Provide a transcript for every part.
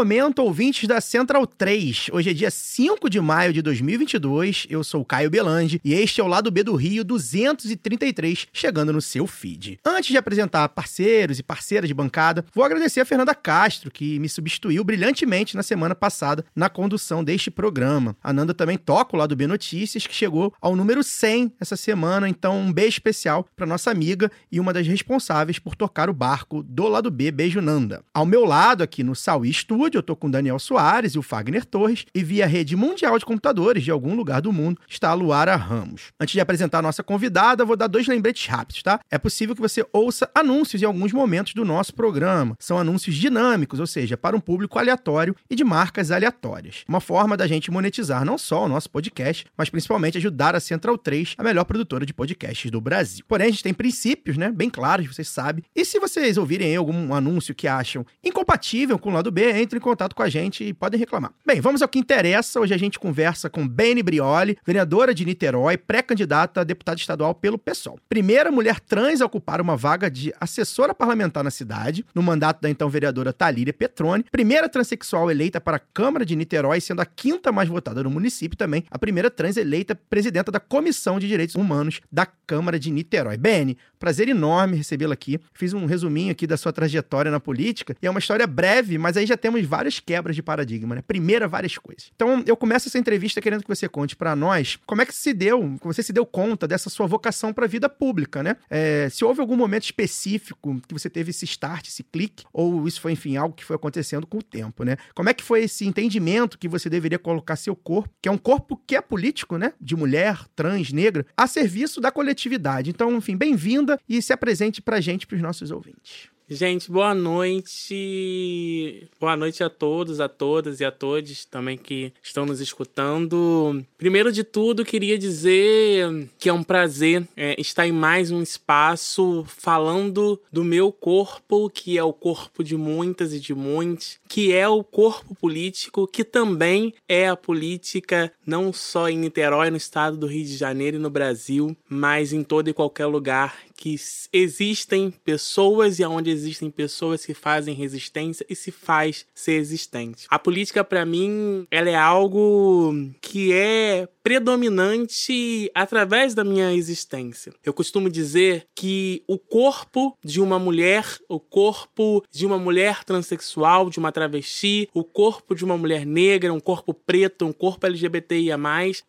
Momento, ouvintes da Central 3. Hoje é dia 5 de maio de 2022. Eu sou Caio Belandi e este é o lado B do Rio 233, chegando no seu feed. Antes de apresentar parceiros e parceiras de bancada, vou agradecer a Fernanda Castro, que me substituiu brilhantemente na semana passada na condução deste programa. A Nanda também toca o lado B Notícias, que chegou ao número 100 essa semana, então um beijo especial para nossa amiga e uma das responsáveis por tocar o barco do lado B. Beijo, Nanda. Ao meu lado, aqui no Sauí Estúdio, eu tô com o Daniel Soares e o Fagner Torres, e via rede mundial de computadores de algum lugar do mundo está a Luara Ramos. Antes de apresentar a nossa convidada, vou dar dois lembretes rápidos, tá? É possível que você ouça anúncios em alguns momentos do nosso programa. São anúncios dinâmicos, ou seja, para um público aleatório e de marcas aleatórias. Uma forma da gente monetizar não só o nosso podcast, mas principalmente ajudar a Central 3, a melhor produtora de podcasts do Brasil. Porém, a gente tem princípios, né, bem claros, vocês sabem. E se vocês ouvirem algum anúncio que acham incompatível com o lado B, entre em contato com a gente e podem reclamar. Bem, vamos ao que interessa. Hoje a gente conversa com Beni Brioli, vereadora de Niterói, pré-candidata a deputada estadual pelo PSOL. Primeira mulher trans a ocupar uma vaga de assessora parlamentar na cidade, no mandato da então vereadora Talíria Petrone. Primeira transexual eleita para a Câmara de Niterói, sendo a quinta mais votada no município também a primeira trans eleita presidenta da Comissão de Direitos Humanos da Câmara de Niterói. Beni, prazer enorme recebê-la aqui. Fiz um resuminho aqui da sua trajetória na política e é uma história breve, mas aí já temos várias quebras de paradigma, né? Primeira, várias coisas. Então, eu começo essa entrevista querendo que você conte para nós como é que se deu, você se deu conta dessa sua vocação para a vida pública, né? É, se houve algum momento específico que você teve esse start, esse clique, ou isso foi, enfim, algo que foi acontecendo com o tempo, né? Como é que foi esse entendimento que você deveria colocar seu corpo, que é um corpo que é político, né? De mulher, trans, negra, a serviço da coletividade. Então, enfim, bem-vinda e se apresente pra gente, pros nossos ouvintes. Gente, boa noite. Boa noite a todos, a todas e a todos também que estão nos escutando. Primeiro de tudo, queria dizer que é um prazer é, estar em mais um espaço falando do meu corpo, que é o corpo de muitas e de muitos, que é o corpo político, que também é a política, não só em Niterói, no estado do Rio de Janeiro e no Brasil, mas em todo e qualquer lugar que existem pessoas e aonde existem pessoas que fazem resistência e se faz ser existente. A política para mim, ela é algo que é predominante através da minha existência. Eu costumo dizer que o corpo de uma mulher, o corpo de uma mulher transexual, de uma travesti, o corpo de uma mulher negra, um corpo preto, um corpo LGBTIA+,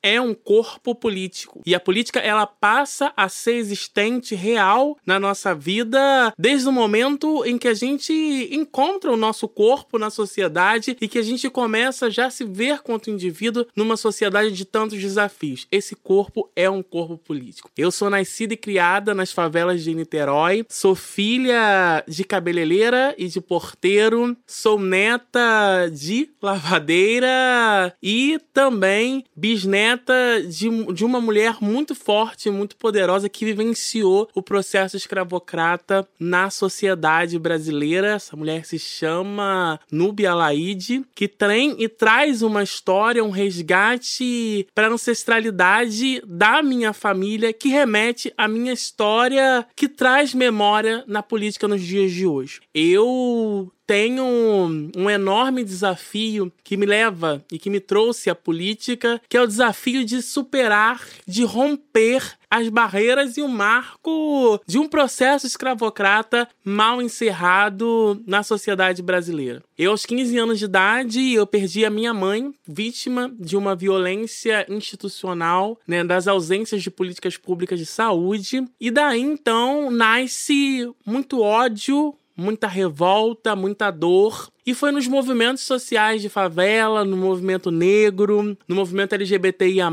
é um corpo político. E a política ela passa a ser existente real na nossa vida desde o momento em que a gente encontra o nosso corpo na sociedade e que a gente começa já a se ver quanto indivíduo numa sociedade de tantos desafios. Esse corpo é um corpo político. Eu sou nascida e criada nas favelas de Niterói, sou filha de cabeleireira e de porteiro, sou neta de lavadeira e também bisneta de, de uma mulher muito forte, muito poderosa que vivenciou o processo escravocrata na sociedade brasileira. Essa mulher se chama Nubia Laide, que tem e traz uma história, um resgate para a ancestralidade da minha família, que remete à minha história, que traz memória na política nos dias de hoje. Eu tenho um, um, enorme desafio que me leva e que me trouxe à política, que é o desafio de superar, de romper as barreiras e o marco de um processo escravocrata mal encerrado na sociedade brasileira. Eu, aos 15 anos de idade, eu perdi a minha mãe, vítima de uma violência institucional, né, das ausências de políticas públicas de saúde. E daí, então, nasce muito ódio, muita revolta, muita dor. E foi nos movimentos sociais de favela, no movimento negro, no movimento LGBTIA,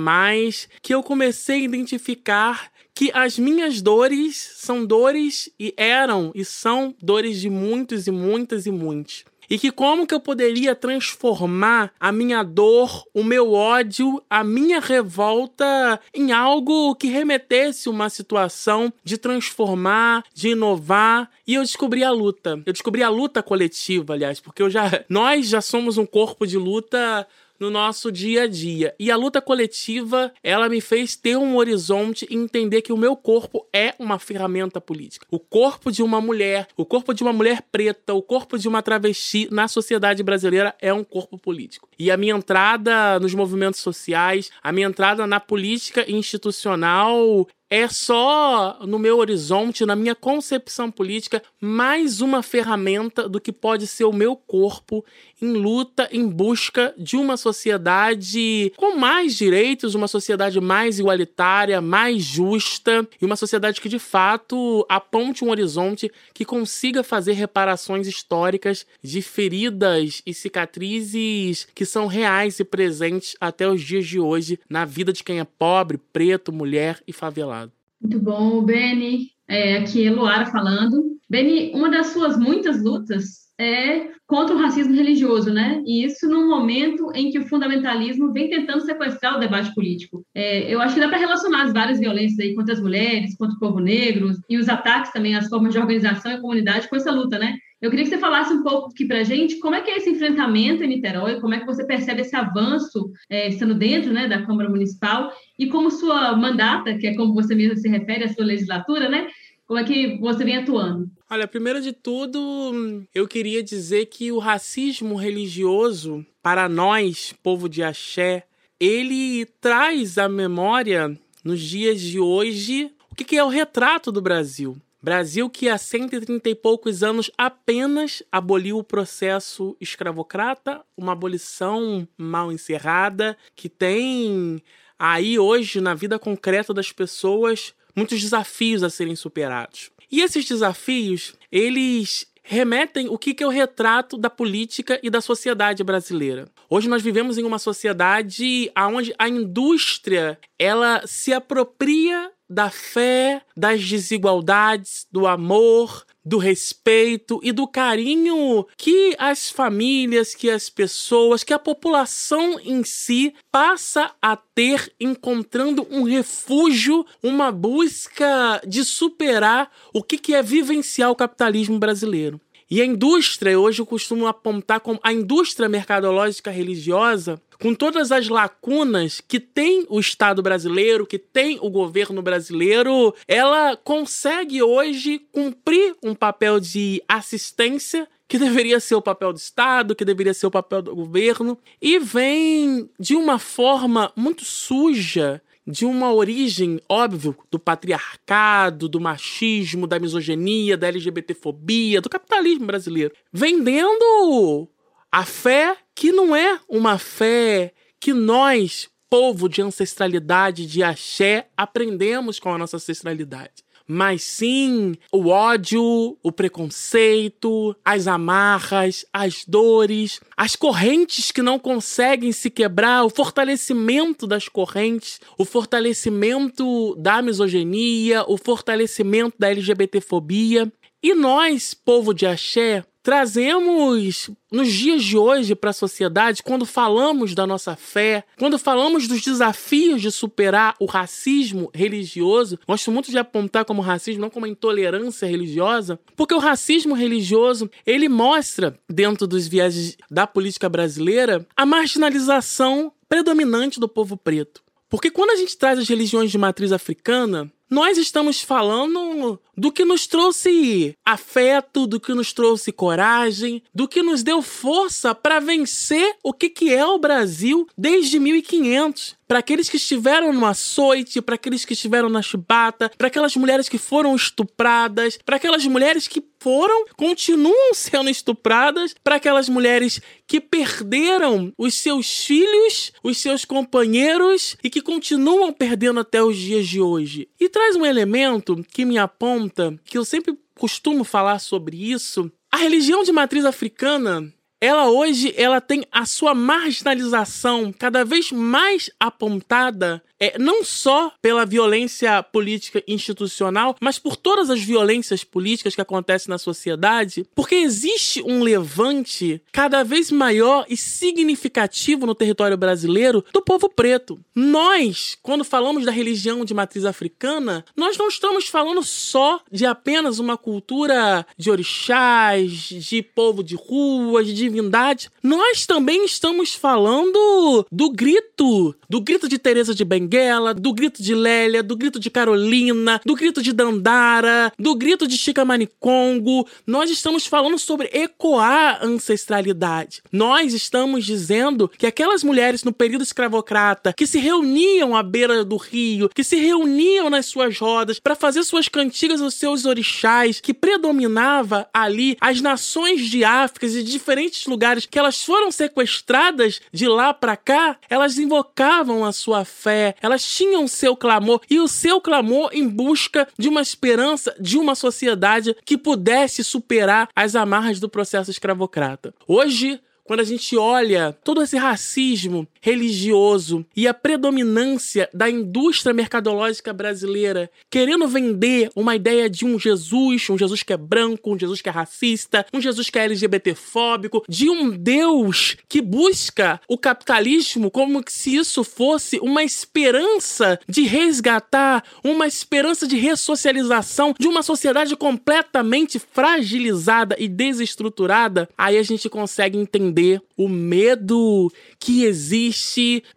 que eu comecei a identificar que as minhas dores são dores e eram e são dores de muitos e muitas e muitos. E que como que eu poderia transformar a minha dor, o meu ódio, a minha revolta em algo que remetesse uma situação de transformar, de inovar. E eu descobri a luta. Eu descobri a luta coletiva, aliás, porque eu já nós já somos um corpo de luta no nosso dia a dia. E a luta coletiva, ela me fez ter um horizonte e entender que o meu corpo é uma ferramenta política. O corpo de uma mulher, o corpo de uma mulher preta, o corpo de uma travesti na sociedade brasileira é um corpo político. E a minha entrada nos movimentos sociais, a minha entrada na política institucional é só, no meu horizonte, na minha concepção política, mais uma ferramenta do que pode ser o meu corpo em luta em busca de uma sociedade com mais direitos, uma sociedade mais igualitária, mais justa e uma sociedade que de fato aponte um horizonte que consiga fazer reparações históricas de feridas e cicatrizes que são reais e presentes até os dias de hoje na vida de quem é pobre, preto, mulher e favelado. Muito bom, Beni. É, aqui é Luara falando. Beni, uma das suas muitas lutas é contra o racismo religioso, né? E isso num momento em que o fundamentalismo vem tentando sequestrar o debate político. É, eu acho que dá para relacionar as várias violências aí contra as mulheres, contra o povo negro e os ataques também às formas de organização e comunidade com essa luta, né? Eu queria que você falasse um pouco aqui para a gente como é que é esse enfrentamento em Niterói, como é que você percebe esse avanço é, estando dentro né, da Câmara Municipal e como sua mandata, que é como você mesmo se refere à sua legislatura, né? Como é que você vem atuando? Olha, primeiro de tudo, eu queria dizer que o racismo religioso, para nós, povo de axé, ele traz à memória, nos dias de hoje, o que é o retrato do Brasil. Brasil que há 130 e poucos anos apenas aboliu o processo escravocrata, uma abolição mal encerrada, que tem aí hoje na vida concreta das pessoas muitos desafios a serem superados. E esses desafios, eles remetem o que é o retrato da política e da sociedade brasileira. Hoje nós vivemos em uma sociedade onde a indústria ela se apropria da fé, das desigualdades, do amor, do respeito e do carinho que as famílias, que as pessoas, que a população em si passa a ter encontrando um refúgio, uma busca de superar o que é vivenciar o capitalismo brasileiro. E a indústria, hoje eu costumo apontar como a indústria mercadológica religiosa, com todas as lacunas que tem o Estado brasileiro, que tem o governo brasileiro, ela consegue hoje cumprir um papel de assistência que deveria ser o papel do Estado, que deveria ser o papel do governo, e vem de uma forma muito suja de uma origem, óbvio, do patriarcado, do machismo, da misoginia, da LGBTfobia, do capitalismo brasileiro, vendendo a fé que não é uma fé que nós, povo de ancestralidade, de axé, aprendemos com a nossa ancestralidade mas sim o ódio, o preconceito, as amarras, as dores, as correntes que não conseguem se quebrar, o fortalecimento das correntes, o fortalecimento da misoginia, o fortalecimento da LGBTfobia. E nós, povo de axé, trazemos nos dias de hoje para a sociedade, quando falamos da nossa fé, quando falamos dos desafios de superar o racismo religioso, gosto muito de apontar como racismo, não como intolerância religiosa, porque o racismo religioso ele mostra, dentro dos viés da política brasileira, a marginalização predominante do povo preto. Porque quando a gente traz as religiões de matriz africana, nós estamos falando do que nos trouxe afeto, do que nos trouxe coragem, do que nos deu força para vencer o que, que é o Brasil desde 1500 para aqueles que estiveram no açoite, para aqueles que estiveram na chibata, para aquelas mulheres que foram estupradas, para aquelas mulheres que foram, continuam sendo estupradas, para aquelas mulheres que perderam os seus filhos, os seus companheiros e que continuam perdendo até os dias de hoje. E traz um elemento que me aponta, que eu sempre costumo falar sobre isso. A religião de matriz africana ela hoje ela tem a sua marginalização cada vez mais apontada é, não só pela violência política institucional, mas por todas as violências políticas que acontecem na sociedade, porque existe um levante cada vez maior e significativo no território brasileiro do povo preto. Nós, quando falamos da religião de matriz africana, nós não estamos falando só de apenas uma cultura de orixás, de povo de ruas, de divindade. Nós também estamos falando do grito, do grito de Teresa de Do grito de Lélia, do grito de Carolina, do grito de Dandara, do grito de Chica Manicongo. Nós estamos falando sobre ecoar ancestralidade. Nós estamos dizendo que aquelas mulheres no período escravocrata que se reuniam à beira do rio, que se reuniam nas suas rodas para fazer suas cantigas aos seus orixás, que predominava ali as nações de África e de diferentes lugares que elas foram sequestradas de lá para cá, elas invocavam a sua fé, elas tinham seu clamor e o seu clamor em busca de uma esperança de uma sociedade que pudesse superar as amarras do processo escravocrata. Hoje, quando a gente olha todo esse racismo religioso e a predominância da indústria mercadológica brasileira querendo vender uma ideia de um Jesus, um Jesus que é branco, um Jesus que é racista, um Jesus que é LGBTfóbico, de um Deus que busca o capitalismo como se isso fosse uma esperança de resgatar, uma esperança de ressocialização de uma sociedade completamente fragilizada e desestruturada, aí a gente consegue entender o medo que existe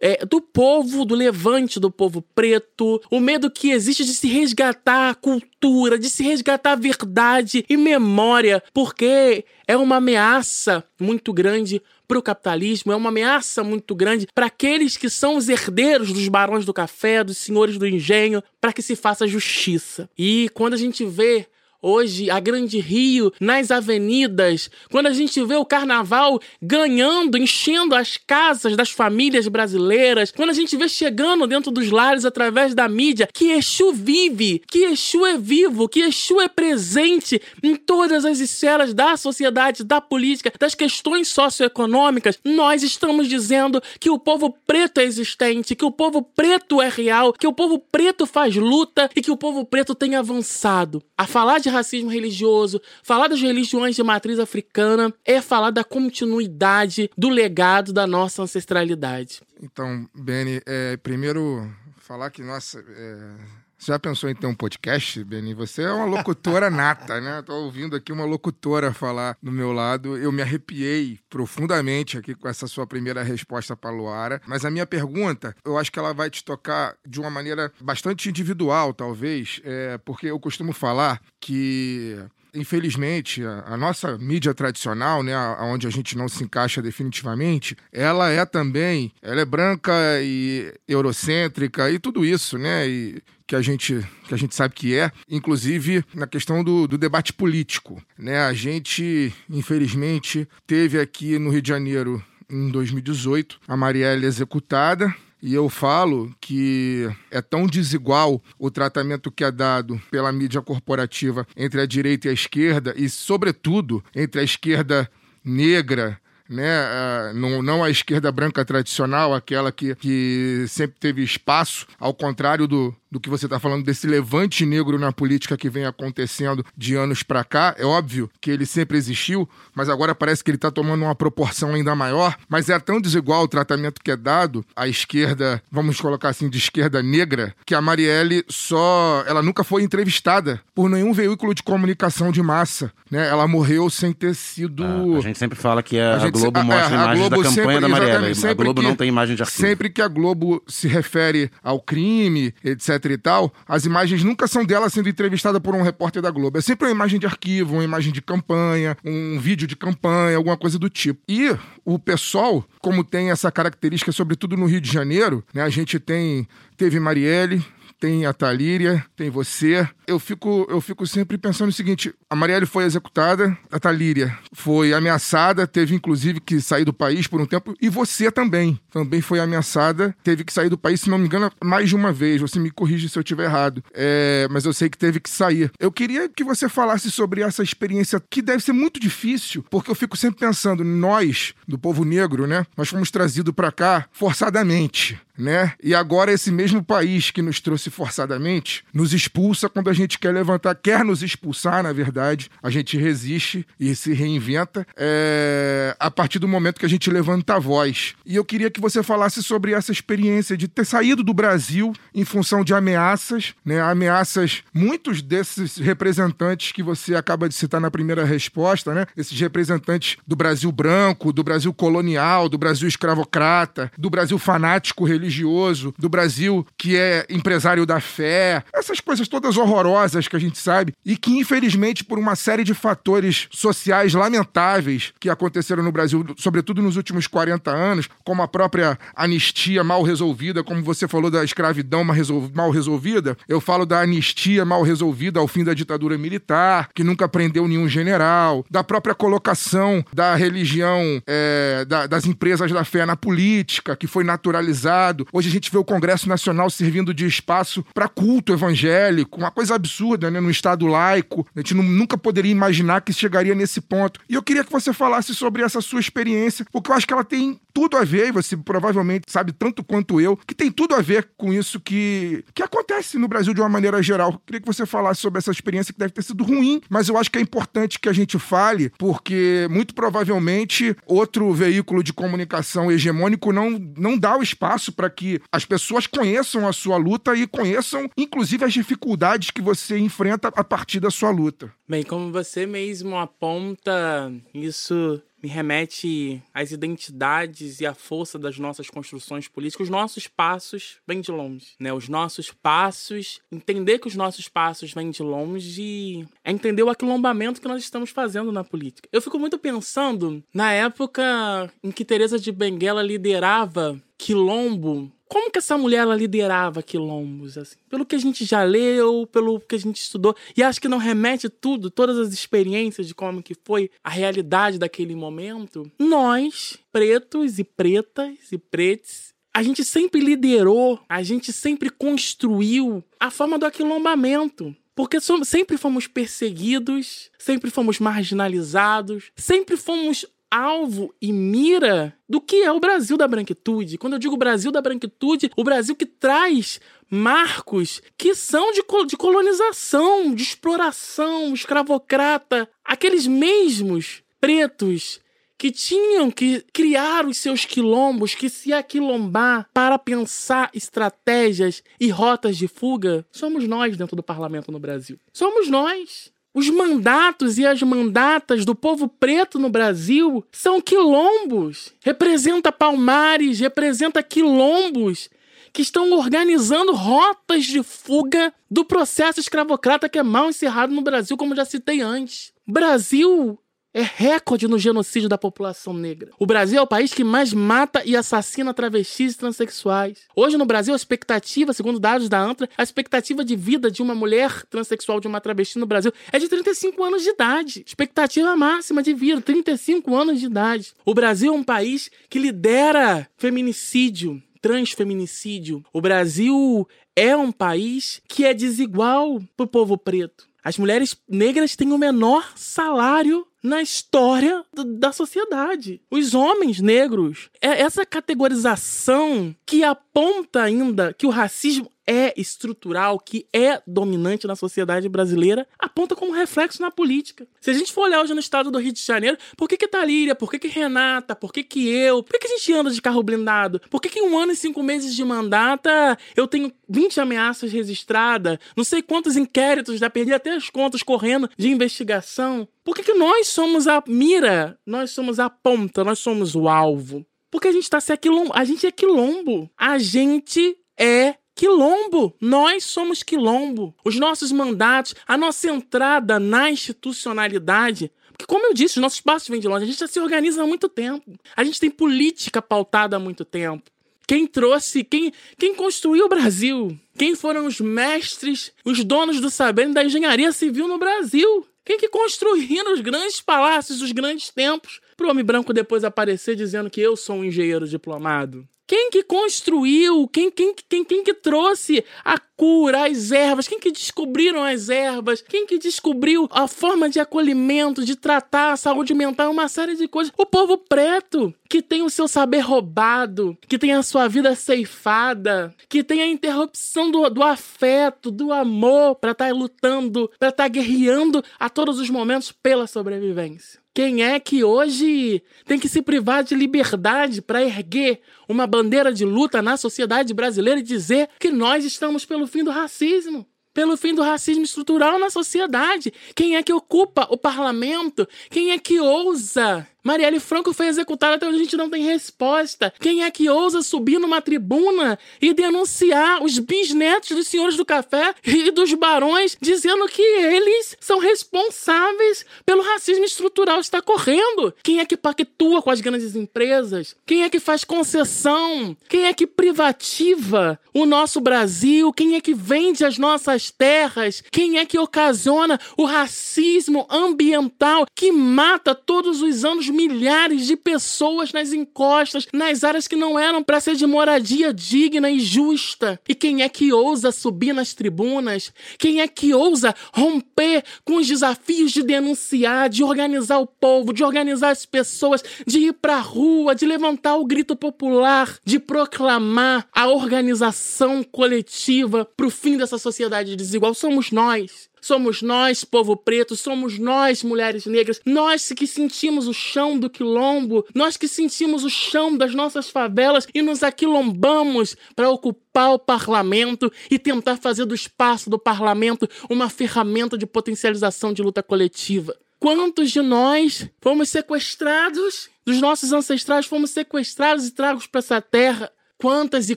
é, do povo do levante, do povo preto, o medo que existe de se resgatar a cultura, de se resgatar a verdade e memória, porque é uma ameaça muito grande para o capitalismo, é uma ameaça muito grande para aqueles que são os herdeiros dos barões do café, dos senhores do engenho, para que se faça justiça. E quando a gente vê hoje a Grande Rio nas avenidas, quando a gente vê o carnaval ganhando, enchendo as casas das famílias brasileiras, quando a gente vê chegando dentro dos lares através da mídia que Exu vive, que Exu é vivo, que Exu é presente em todas as esferas da sociedade, da política, das questões socioeconômicas, nós estamos dizendo que o povo preto é existente, que o povo preto é real, que o povo preto faz luta e que o povo preto tem avançado. A falar de racismo religioso, falar das religiões de matriz africana, é falar da continuidade do legado da nossa ancestralidade. Então, Beni, é, primeiro falar que, nossa, é, você já pensou em ter um podcast, Beni? Você é uma locutora nata, né? Tô ouvindo aqui uma locutora falar do meu lado. Eu me arrepiei profundamente aqui com essa sua primeira resposta para Luara. Mas a minha pergunta, eu acho que ela vai te tocar de uma maneira bastante individual, talvez, é, porque eu costumo falar que infelizmente, a, a, nossa mídia tradicional, né, onde a gente não se encaixa definitivamente, ela é também, ela é branca e eurocêntrica e tudo isso, né? E que a gente, que a gente sabe que é, inclusive na questão do, do debate político. Né? A gente, infelizmente, teve aqui no Rio de Janeiro, em 2018, a Marielle executada, e eu falo que é tão desigual o tratamento que é dado pela mídia corporativa entre a direita e a esquerda, e, sobretudo, entre a esquerda negra, né? Não, não a esquerda branca tradicional, aquela que, que sempre teve espaço, ao contrário do, do que você está falando, desse levante negro na política que vem acontecendo de anos para cá. É óbvio que ele sempre existiu, mas agora parece que ele está tomando uma proporção ainda maior. Mas é tão desigual o tratamento que é dado à esquerda, vamos colocar assim, de esquerda negra, que a Marielle só. Ela nunca foi entrevistada por nenhum veículo de comunicação de massa. Né? Ela morreu sem ter sido. Ah, a gente sempre fala que a, a, a Globo se... mostra é, imagens da campanha sempre, da Marielle. A Globo que, não tem imagem de arquivo. Sempre que a Globo se refere ao crime, etc e tal, as imagens nunca são dela sendo entrevistada por um repórter da Globo. É sempre uma imagem de arquivo, uma imagem de campanha, um vídeo de campanha, alguma coisa do tipo. E o pessoal, como tem essa característica, sobretudo no Rio de Janeiro, né, a gente tem teve Marielle, tem a Talíria, tem você. Eu fico, eu fico sempre pensando o seguinte: a Marielle foi executada, a Talíria foi ameaçada, teve inclusive que sair do país por um tempo, e você também. Também foi ameaçada, teve que sair do país, se não me engano, mais de uma vez. Você me corrige se eu estiver errado. É, mas eu sei que teve que sair. Eu queria que você falasse sobre essa experiência que deve ser muito difícil, porque eu fico sempre pensando, nós, do povo negro, né? Nós fomos trazidos para cá forçadamente né? E agora esse mesmo país que nos trouxe forçadamente nos expulsa quando a gente quer levantar, quer nos expulsar, na verdade, a gente resiste e se reinventa é, a partir do momento que a gente levanta a voz. E eu queria que você falasse sobre essa experiência de ter saído do Brasil em função de ameaças, né? Ameaças, muitos desses representantes que você acaba de citar na primeira resposta, né? Esses representantes do Brasil branco, do Brasil colonial, do Brasil escravocrata, do Brasil fanático religioso religioso do Brasil que é empresário da fé, essas coisas todas horrorosas que a gente sabe e que, infelizmente, por uma série de fatores sociais lamentáveis que aconteceram no Brasil, sobretudo nos últimos 40 anos, como a própria anistia mal resolvida, como você falou da escravidão mal resolvida, eu falo da anistia mal resolvida ao fim da ditadura militar, que nunca prendeu nenhum general, da própria colocação da religião, é, da, das empresas da fé na política, que foi naturalizada Hoje a gente vê o Congresso Nacional servindo de espaço para culto evangélico, uma coisa absurda, né? No Estado laico. A gente nunca poderia imaginar que chegaria nesse ponto. E eu queria que você falasse sobre essa sua experiência, porque eu acho que ela tem tudo a ver, e você provavelmente sabe tanto quanto eu, que tem tudo a ver com isso que, que acontece no Brasil de uma maneira geral. Queria que você falasse sobre essa experiência que deve ter sido ruim, mas eu acho que é importante que a gente fale, porque muito provavelmente outro veículo de comunicação hegemônico não, não dá o espaço para que as pessoas conheçam a sua luta e conheçam, inclusive, as dificuldades que você enfrenta a partir da sua luta. Bem, como você mesmo aponta, isso me remete às identidades e à força das nossas construções políticas. Os nossos passos vêm de longe, né? Os nossos passos, entender que os nossos passos vêm de longe é entender o aquilombamento que nós estamos fazendo na política. Eu fico muito pensando na época em que Teresa de Benguela liderava quilombo como que essa mulher ela liderava quilombos, assim? Pelo que a gente já leu, pelo que a gente estudou, e acho que não remete tudo, todas as experiências de como que foi a realidade daquele momento. Nós, pretos e pretas e pretes, a gente sempre liderou, a gente sempre construiu a forma do aquilombamento. Porque sempre fomos perseguidos, sempre fomos marginalizados, sempre fomos alvo e mira do que é o Brasil da branquitude. Quando eu digo Brasil da branquitude, o Brasil que traz marcos que são de, de colonização, de exploração, escravocrata, aqueles mesmos pretos que tinham que criar os seus quilombos, que se aquilombar para pensar estratégias e rotas de fuga, somos nós dentro do parlamento no Brasil. Somos nós. Os mandatos e as mandatas do povo preto no Brasil são quilombos. Representa palmares, representa quilombos que estão organizando rotas de fuga do processo escravocrata que é mal encerrado no Brasil, como já citei antes. Brasil é recorde no genocídio da população negra. O Brasil é o país que mais mata e assassina travestis e transexuais. Hoje no Brasil, a expectativa, segundo dados da ANTRA, a expectativa de vida de uma mulher transexual, de uma travesti no Brasil, é de 35 anos de idade. Expectativa máxima de vida, 35 anos de idade. O Brasil é um país que lidera feminicídio, transfeminicídio. O Brasil é um país que é desigual para o povo preto. As mulheres negras têm o menor salário na história da sociedade. Os homens negros, é essa categorização que aponta ainda que o racismo é estrutural, que é dominante na sociedade brasileira, aponta como reflexo na política. Se a gente for olhar hoje no estado do Rio de Janeiro, por que que Thalíria, por que que Renata, por que que eu, por que que a gente anda de carro blindado? Por que que em um ano e cinco meses de mandata eu tenho 20 ameaças registradas, não sei quantos inquéritos, já perdi até as contas correndo de investigação? Por que, que nós somos a mira? Nós somos a ponta, nós somos o alvo. Porque a gente tá se aquilombo. A gente é quilombo. A gente é quilombo. Nós somos quilombo. Os nossos mandatos, a nossa entrada na institucionalidade. Porque, como eu disse, os nossos passos vêm de longe. A gente já se organiza há muito tempo. A gente tem política pautada há muito tempo Quem trouxe, quem, quem construiu o Brasil? Quem foram os mestres, os donos do saber da engenharia civil no Brasil? Quem que construíram os grandes palácios, os grandes templos, para o homem branco depois aparecer dizendo que eu sou um engenheiro diplomado? Quem que construiu? Quem, quem, quem, quem que trouxe a cura, as ervas? Quem que descobriram as ervas? Quem que descobriu a forma de acolhimento, de tratar a saúde mental, uma série de coisas? O povo preto, que tem o seu saber roubado, que tem a sua vida ceifada, que tem a interrupção do, do afeto, do amor, para estar tá lutando, para estar tá guerreando a todos os momentos pela sobrevivência. Quem é que hoje tem que se privar de liberdade para erguer uma bandeira de luta na sociedade brasileira e dizer que nós estamos pelo fim do racismo? Pelo fim do racismo estrutural na sociedade. Quem é que ocupa o parlamento? Quem é que ousa Marielle Franco foi executada até hoje a gente não tem resposta. Quem é que ousa subir numa tribuna e denunciar os bisnetos dos senhores do café e dos barões, dizendo que eles são responsáveis pelo racismo estrutural que está correndo? Quem é que pactua com as grandes empresas? Quem é que faz concessão? Quem é que privativa o nosso Brasil? Quem é que vende as nossas terras? Quem é que ocasiona o racismo ambiental que mata todos os anos milhares de pessoas nas encostas, nas áreas que não eram para ser de moradia digna e justa. E quem é que ousa subir nas tribunas? Quem é que ousa romper com os desafios de denunciar, de organizar o povo, de organizar as pessoas, de ir para a rua, de levantar o grito popular, de proclamar a organização coletiva para o fim dessa sociedade desigual? Somos nós. Somos nós, povo preto, somos nós, mulheres negras, nós que sentimos o chão do quilombo, nós que sentimos o chão das nossas favelas e nos aquilombamos para ocupar o parlamento e tentar fazer do espaço do parlamento uma ferramenta de potencialização de luta coletiva. Quantos de nós fomos sequestrados? Dos nossos ancestrais fomos sequestrados e tragos para essa terra Quantas e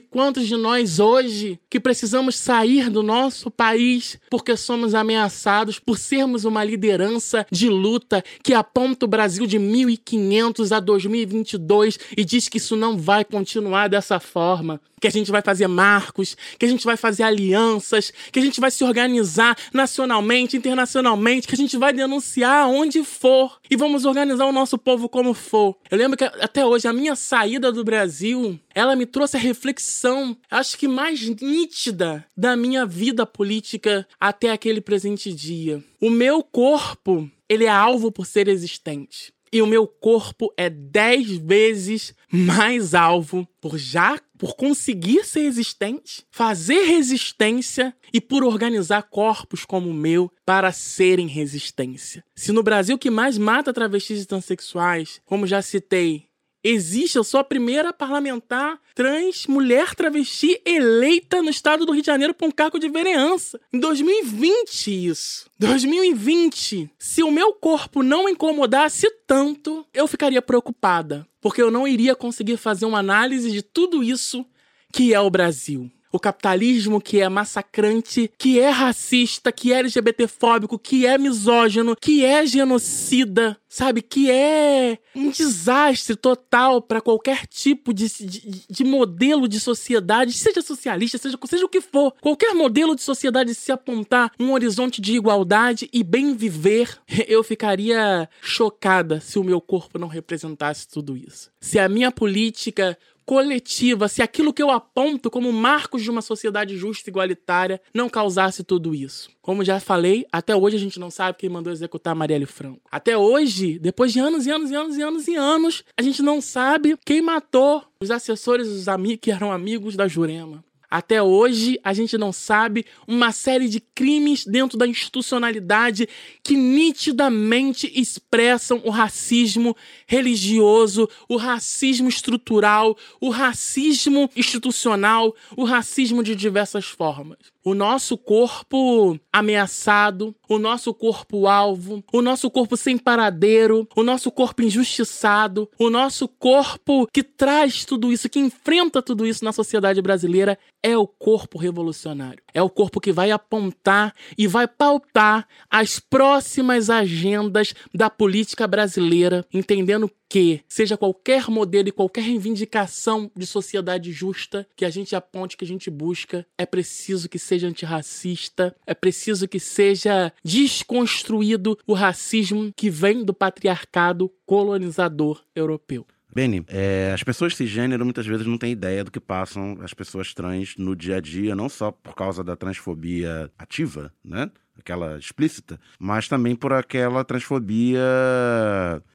quantos de nós hoje que precisamos sair do nosso país porque somos ameaçados por sermos uma liderança de luta que aponta o Brasil de 1500 a 2022 e diz que isso não vai continuar dessa forma? Que a gente vai fazer marcos, que a gente vai fazer alianças, que a gente vai se organizar nacionalmente, internacionalmente, que a gente vai denunciar onde for e vamos organizar o nosso povo como for. Eu lembro que até hoje a minha saída do Brasil, ela me trouxe a reflexão, acho que mais nítida da minha vida política até aquele presente dia. O meu corpo, ele é alvo por ser existente e o meu corpo é dez vezes mais alvo por já por conseguir ser existente, fazer resistência e por organizar corpos como o meu para serem resistência. Se no Brasil que mais mata travestis e transexuais, como já citei, existe, eu sou a primeira parlamentar trans, mulher travesti eleita no estado do Rio de Janeiro para um cargo de vereança. Em 2020, isso. 2020. Se o meu corpo não incomodasse tanto, eu ficaria preocupada. Porque eu não iria conseguir fazer uma análise de tudo isso que é o Brasil o capitalismo que é massacrante, que é racista, que é LGBTfóbico, que é misógino, que é genocida, sabe? Que é um desastre total para qualquer tipo de, de, de, modelo de sociedade, seja socialista, seja, seja o que for. Qualquer modelo de sociedade se apontar um horizonte de igualdade e bem viver, eu ficaria chocada se o meu corpo não representasse tudo isso. Se a minha política coletiva, se aquilo que eu aponto como marcos de uma sociedade justa e igualitária não causasse tudo isso. Como já falei, até hoje a gente não sabe quem mandou executar Marielle Franco. Até hoje, depois de anos e anos e anos e anos e anos, a gente não sabe quem matou os assessores, os amigos que eram amigos da Jurema. Até hoje, a gente não sabe uma série de crimes dentro da institucionalidade que nitidamente expressam o racismo religioso, o racismo estrutural, o racismo institucional, o racismo de diversas formas o nosso corpo ameaçado, o nosso corpo alvo, o nosso corpo sem paradeiro, o nosso corpo injustiçado, o nosso corpo que traz tudo isso, que enfrenta tudo isso na sociedade brasileira, é o corpo revolucionário. É o corpo que vai apontar e vai pautar as próximas agendas da política brasileira, entendendo que seja qualquer modelo e qualquer reivindicação de sociedade justa que a gente aponte, que a gente busca, é preciso que seja antirracista, é preciso que seja desconstruído o racismo que vem do patriarcado colonizador europeu. Beni, é, as pessoas cisgênero muitas vezes não têm ideia do que passam as pessoas trans no dia a dia, não só por causa da transfobia ativa, né? Aquela explícita, mas também por aquela transfobia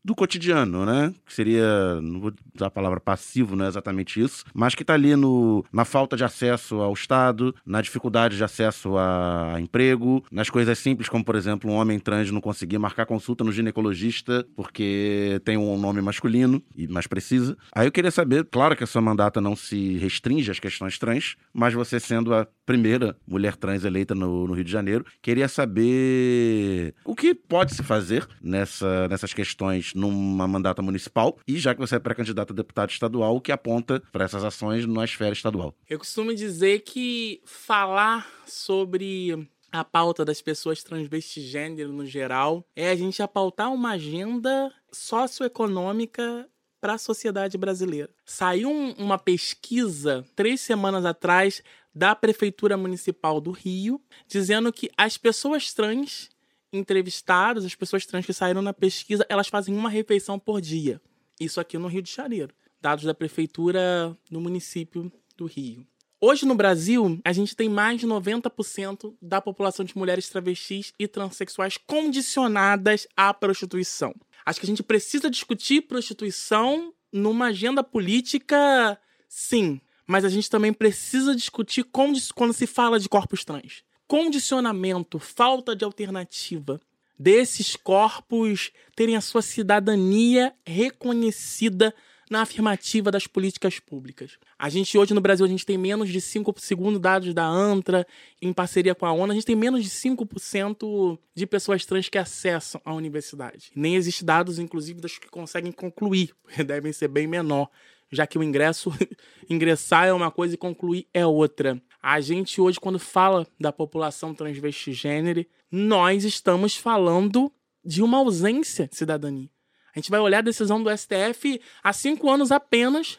do cotidiano, né? Que seria, não vou usar a palavra passivo, não é exatamente isso, mas que está ali no, na falta de acesso ao Estado, na dificuldade de acesso a emprego, nas coisas simples, como por exemplo, um homem trans não conseguir marcar consulta no ginecologista porque tem um nome masculino e mais precisa. Aí eu queria saber, claro que a sua mandata não se restringe às questões trans, mas você sendo a primeira mulher trans eleita no, no Rio de Janeiro, queria saber o que pode se fazer nessa, nessas questões numa mandata municipal e já que você é pré-candidato a deputado estadual, o que aponta para essas ações na esfera estadual. Eu costumo dizer que falar sobre a pauta das pessoas transvestigênero no geral é a gente apautar uma agenda socioeconômica para a sociedade brasileira. Saiu um, uma pesquisa três semanas atrás da Prefeitura Municipal do Rio, dizendo que as pessoas trans entrevistadas, as pessoas trans que saíram na pesquisa, elas fazem uma refeição por dia. Isso aqui no Rio de Janeiro. Dados da Prefeitura do município do Rio. Hoje no Brasil, a gente tem mais de 90% da população de mulheres travestis e transexuais condicionadas à prostituição. Acho que a gente precisa discutir prostituição numa agenda política, sim, mas a gente também precisa discutir quando se fala de corpos trans. Condicionamento, falta de alternativa desses corpos terem a sua cidadania reconhecida na afirmativa das políticas públicas. A gente hoje no Brasil a gente tem menos de 5, segundo dados da ANTRA, em parceria com a ONU, a gente tem menos de 5% de pessoas trans que acessam a universidade. Nem existem dados, inclusive, das que conseguem concluir, devem ser bem menor já que o ingresso, ingressar é uma coisa e concluir é outra. A gente hoje, quando fala da população transvestigênero, nós estamos falando de uma ausência de cidadania. A gente vai olhar a decisão do STF há cinco anos apenas,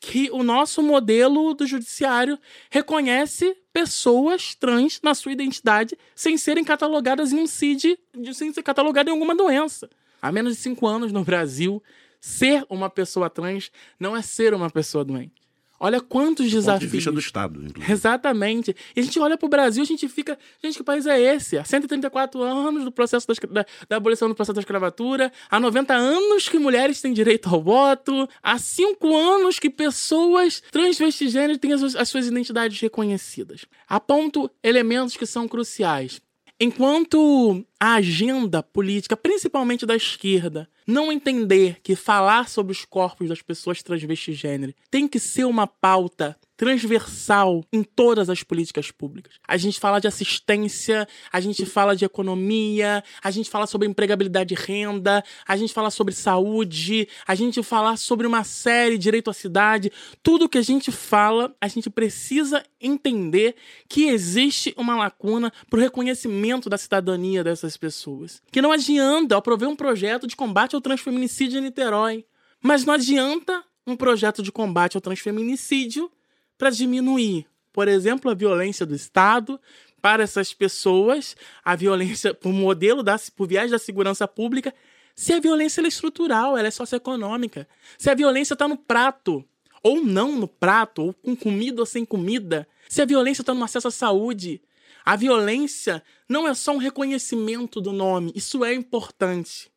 que o nosso modelo do judiciário reconhece pessoas trans na sua identidade sem serem catalogadas em um CID, sem ser catalogadas em alguma doença. Há menos de cinco anos no Brasil, Ser uma pessoa trans não é ser uma pessoa doente. Olha quantos desafios. Ponto de vista do Estado, inclusive. Exatamente. E a gente olha para o Brasil, a gente fica. Gente, que país é esse? Há 134 anos do processo da, da, da, abolição do processo da escravatura, há 90 anos que mulheres têm direito ao voto, há 5 anos que pessoas transvestigêneras têm as, as suas identidades reconhecidas. Aponto elementos que são cruciais. Enquanto a agenda política, principalmente da esquerda, não entender que falar sobre os corpos das pessoas transvestigênero tem que ser uma pauta transversal em todas as políticas públicas. A gente fala de assistência, a gente fala de economia, a gente fala sobre empregabilidade e renda, a gente fala sobre saúde, a gente fala sobre uma série, direito à cidade. Tudo que a gente fala, a gente precisa entender que existe uma lacuna para o reconhecimento da cidadania dessas pessoas. Que não adianta eu aprovar um projeto de combate ao transfeminicídio em Niterói, mas não adianta um projeto de combate ao transfeminicídio para diminuir, por exemplo, a violência do Estado para essas pessoas, a violência por modelo da por viagem da segurança pública, se a violência é estrutural, ela é socioeconômica. Se a violência está no prato, ou não no prato, ou com comida ou sem comida. Se a violência está no acesso à saúde. A violência não é só um reconhecimento do nome, isso é importante.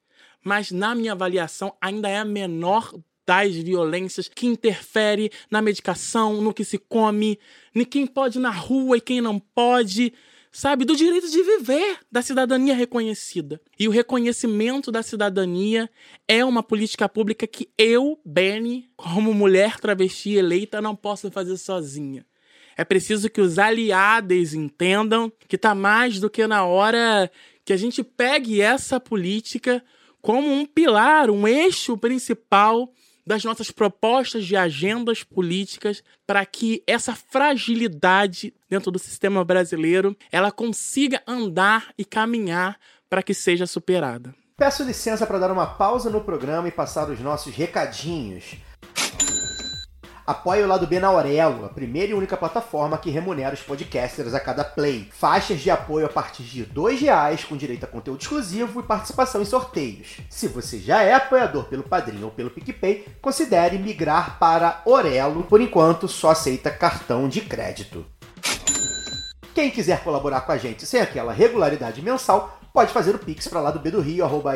Mas, na minha avaliação, ainda é a menor das violências que interfere na medicação, no que se come, em quem pode na rua e quem não pode, sabe? Do direito de viver, da cidadania reconhecida. E o reconhecimento da cidadania é uma política pública que eu, Benny, como mulher travesti eleita, não posso fazer sozinha. É preciso que os aliados entendam que está mais do que na hora que a gente pegue essa política como um pilar, um eixo principal das nossas propostas de agendas políticas para que essa fragilidade dentro do sistema brasileiro ela consiga andar e caminhar para que seja superada. Peço licença para dar uma pausa no programa e passar os nossos recadinhos. Apoie o lado B na Aurelo, a primeira e única plataforma que remunera os podcasters a cada play. Faixas de apoio a partir de R$ reais, com direito a conteúdo exclusivo e participação em sorteios. Se você já é apoiador pelo Padrinho ou pelo PicPay, considere migrar para Orelo. Por enquanto, só aceita cartão de crédito. Quem quiser colaborar com a gente sem aquela regularidade mensal, pode fazer o pix para lá do B do Rio, arroba.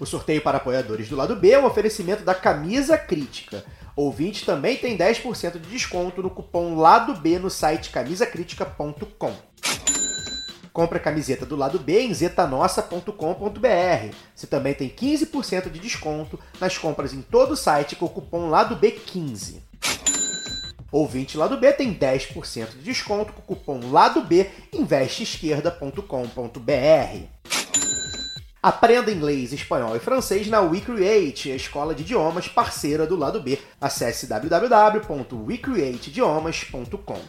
O sorteio para apoiadores do lado B é um oferecimento da Camisa Crítica. Ouvinte também tem 10% de desconto no cupom Lado B no site camisacritica.com. Compre a camiseta do lado B em zetanossa.com.br. Você também tem 15% de desconto nas compras em todo o site com o cupom Lado B15. Ouvinte Lado B tem 10% de desconto com o cupom Lado B investeesquerda.com.br. Aprenda inglês, espanhol e francês na WeCreate, a escola de idiomas parceira do lado B. Acesse www.wecreateidiomas.com.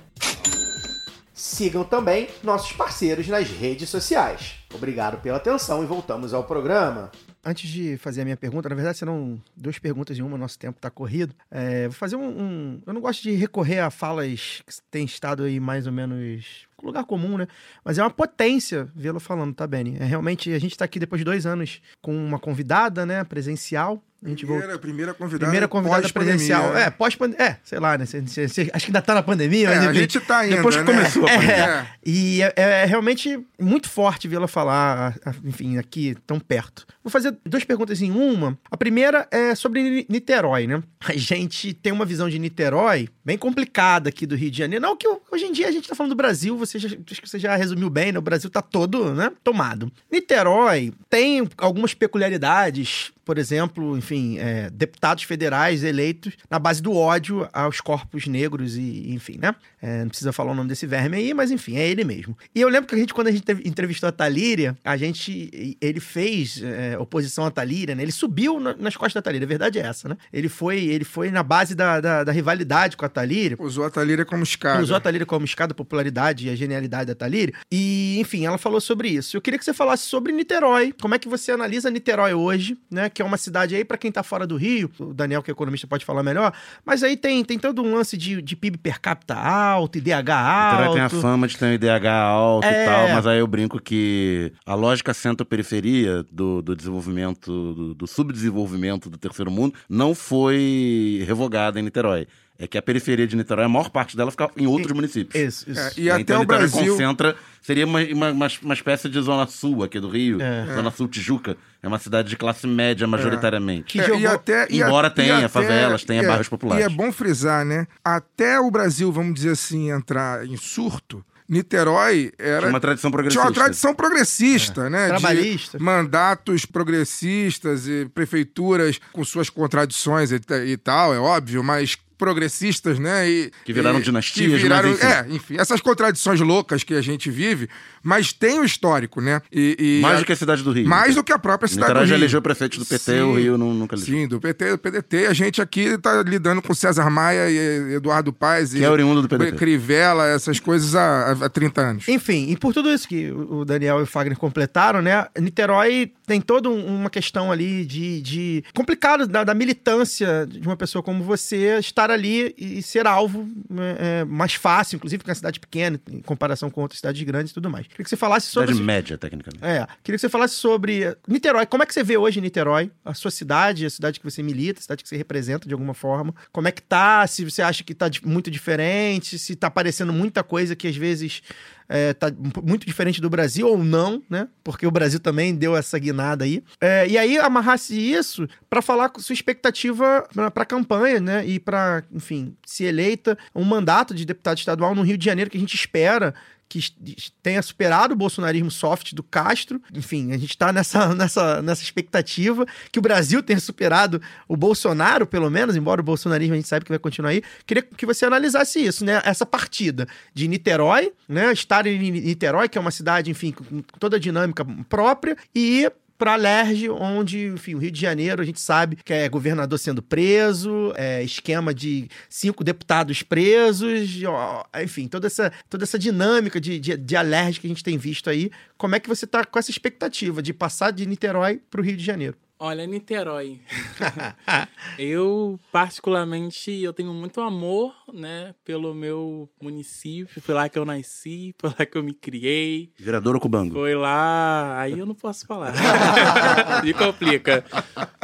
Sigam também nossos parceiros nas redes sociais. Obrigado pela atenção e voltamos ao programa. Antes de fazer a minha pergunta, na verdade serão duas perguntas em uma, nosso tempo está corrido. É, vou fazer um, um, Eu não gosto de recorrer a falas que têm estado aí mais ou menos lugar comum, né? Mas é uma potência vê-lo falando, tá, Benny? É realmente, a gente tá aqui depois de dois anos com uma convidada, né, presencial. A gente Primeira, voltou- primeira convidada, Primeira convidada presencial. né? É, pós É, sei lá, né? Cê- cê- cê- acho que ainda tá na pandemia. É, a gente tá ainda, Depois que né? começou a pandemia. É. E é, é realmente muito forte vê-la falar, enfim, aqui tão perto. Vou fazer duas perguntas em uma. A primeira é sobre Ni- Niterói, né? A gente tem uma visão de Niterói bem complicada aqui do Rio de Janeiro. Não que hoje em dia a gente tá falando do Brasil, você já, acho que você já resumiu bem, né? O Brasil tá todo, né, tomado. Niterói tem algumas peculiaridades, por exemplo, enfim, é, deputados federais eleitos na base do ódio aos corpos negros e, enfim, né? É, não precisa falar o nome desse verme aí, mas enfim, é ele mesmo. E eu lembro que a gente, quando a gente entrevistou a Talíria, a gente, ele fez é, oposição à Talíria, né? Ele subiu na- nas costas da Talíria, a verdade é essa, né? Ele foi, ele foi na base da, da, da rivalidade com a Talíria. Usou a Talíria como escada. Usou a Talíria como escada, a popularidade e a genialidade da Talíria. E, enfim, ela falou sobre isso. Eu queria que você falasse sobre Niterói. Como é que você analisa Niterói hoje, né? Que é uma cidade aí, pra quem tá fora do Rio, o Daniel, que é economista, pode falar melhor, mas aí tem, tem todo um lance de, de PIB per capita alto, IDH Niterói alto. tem a fama de ter um IDH alto É. e tal, mas aí eu brinco que a lógica centro-periferia do, do desenvolvimento, do, do subdesenvolvimento do terceiro mundo, não foi revogada em Niterói. É que a periferia de Niterói, a maior parte dela fica em outros municípios. Isso, isso. É, e E até então, o Niterói Brasil. concentra, seria uma, uma, uma, uma espécie de zona sul aqui do Rio, É. zona sul Tijuca. É uma cidade de classe média majoritariamente. Que É, jogou- e até, e Embora a- tenha e até- favelas, tenha é, bairros populares. E é bom frisar, né? Até o Brasil, vamos dizer assim, entrar em surto, Niterói era. Tinha uma tradição Tinha progressista. uma tradição progressista, né? De Trabalhista. mandatos progressistas e prefeituras com suas contradições e, e tal, é óbvio, mas progressistas, né? E, Que viraram e- dinastias, que viraram, mas enfim. É, enfim, essas contradições loucas que a gente vive, mas tem o histórico, né? E, e Mais a- do que a cidade do Rio. mais do que a própria cidade Niterói do já Rio. elegeu prefeito do PT, Sim. o Rio não, nunca elegeu. Sim, do PT, do PDT. A gente aqui tá lidando com César Maia e Eduardo Paes Que e é oriundo do PDT. Crivella, essas coisas há, há 30 anos. Enfim, e por tudo isso que o Daniel e o Fagner completaram, né? Niterói tem toda um- uma questão ali de, de complicado da, da militância de uma pessoa como você estar ali e ser alvo né, é, mais fácil, inclusive porque é uma cidade pequena em comparação com outras cidades grandes e tudo mais. Queria que você falasse sobre Cidade média, tecnicamente. é, queria que você falasse sobre Niterói. Como é que você vê hoje Niterói? A sua cidade, a cidade que você milita, a cidade que você representa de alguma forma. Como é que tá? Se você acha que tá muito diferente, se tá aparecendo muita coisa que às vezes é, tá muito diferente do Brasil ou não, né? Porque o Brasil também deu essa guinada aí. É, e aí amarrasse isso pra falar com sua expectativa pra, pra campanha, né? E pra, enfim, se eleita um mandato de deputado estadual no Rio de Janeiro que a gente espera que tenha superado o bolsonarismo soft do Castro. Enfim, a gente está nessa, nessa, nessa expectativa que o Brasil tenha superado o Bolsonaro, pelo menos, embora o bolsonarismo a gente sabe que vai continuar aí. Queria que você analisasse isso, né? Essa partida de Niterói, né? Estar em Niterói, que é uma cidade, enfim, com toda a dinâmica própria, e pra Lerge, onde, enfim, o Rio de Janeiro, a gente sabe que é governador sendo preso, é esquema de cinco deputados presos, ó, enfim, toda essa, toda essa dinâmica de, de, de Alerj que a gente tem visto aí. Como é que você tá com essa expectativa de passar de Niterói pro Rio de Janeiro? Olha, Niterói. eu, particularmente, eu tenho muito amor, né, pelo meu município. Foi lá que eu nasci, foi lá que eu me criei. Vereador Cubango. Foi lá. Aí eu não posso falar. me complica.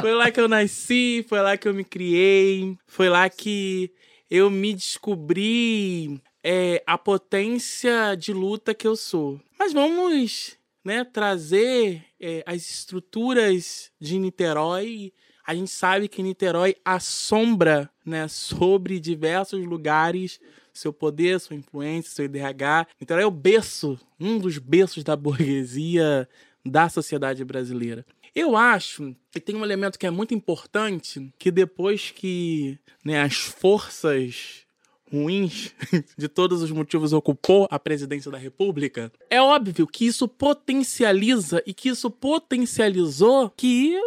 Foi lá que eu nasci, foi lá que eu me criei. Foi lá que eu me descobri é, a potência de luta que eu sou. Mas vamos né, trazer é, as estruturas de Niterói. A gente sabe que Niterói assombra né, sobre diversos lugares seu poder, sua influência, seu IDH. Niterói é o berço, um dos berços da burguesia da sociedade brasileira. Eu acho que tem um elemento que é muito importante, que depois que né, as forças ruins, de todos os motivos, ocupou a presidência da República, é óbvio que isso potencializa e que isso potencializou que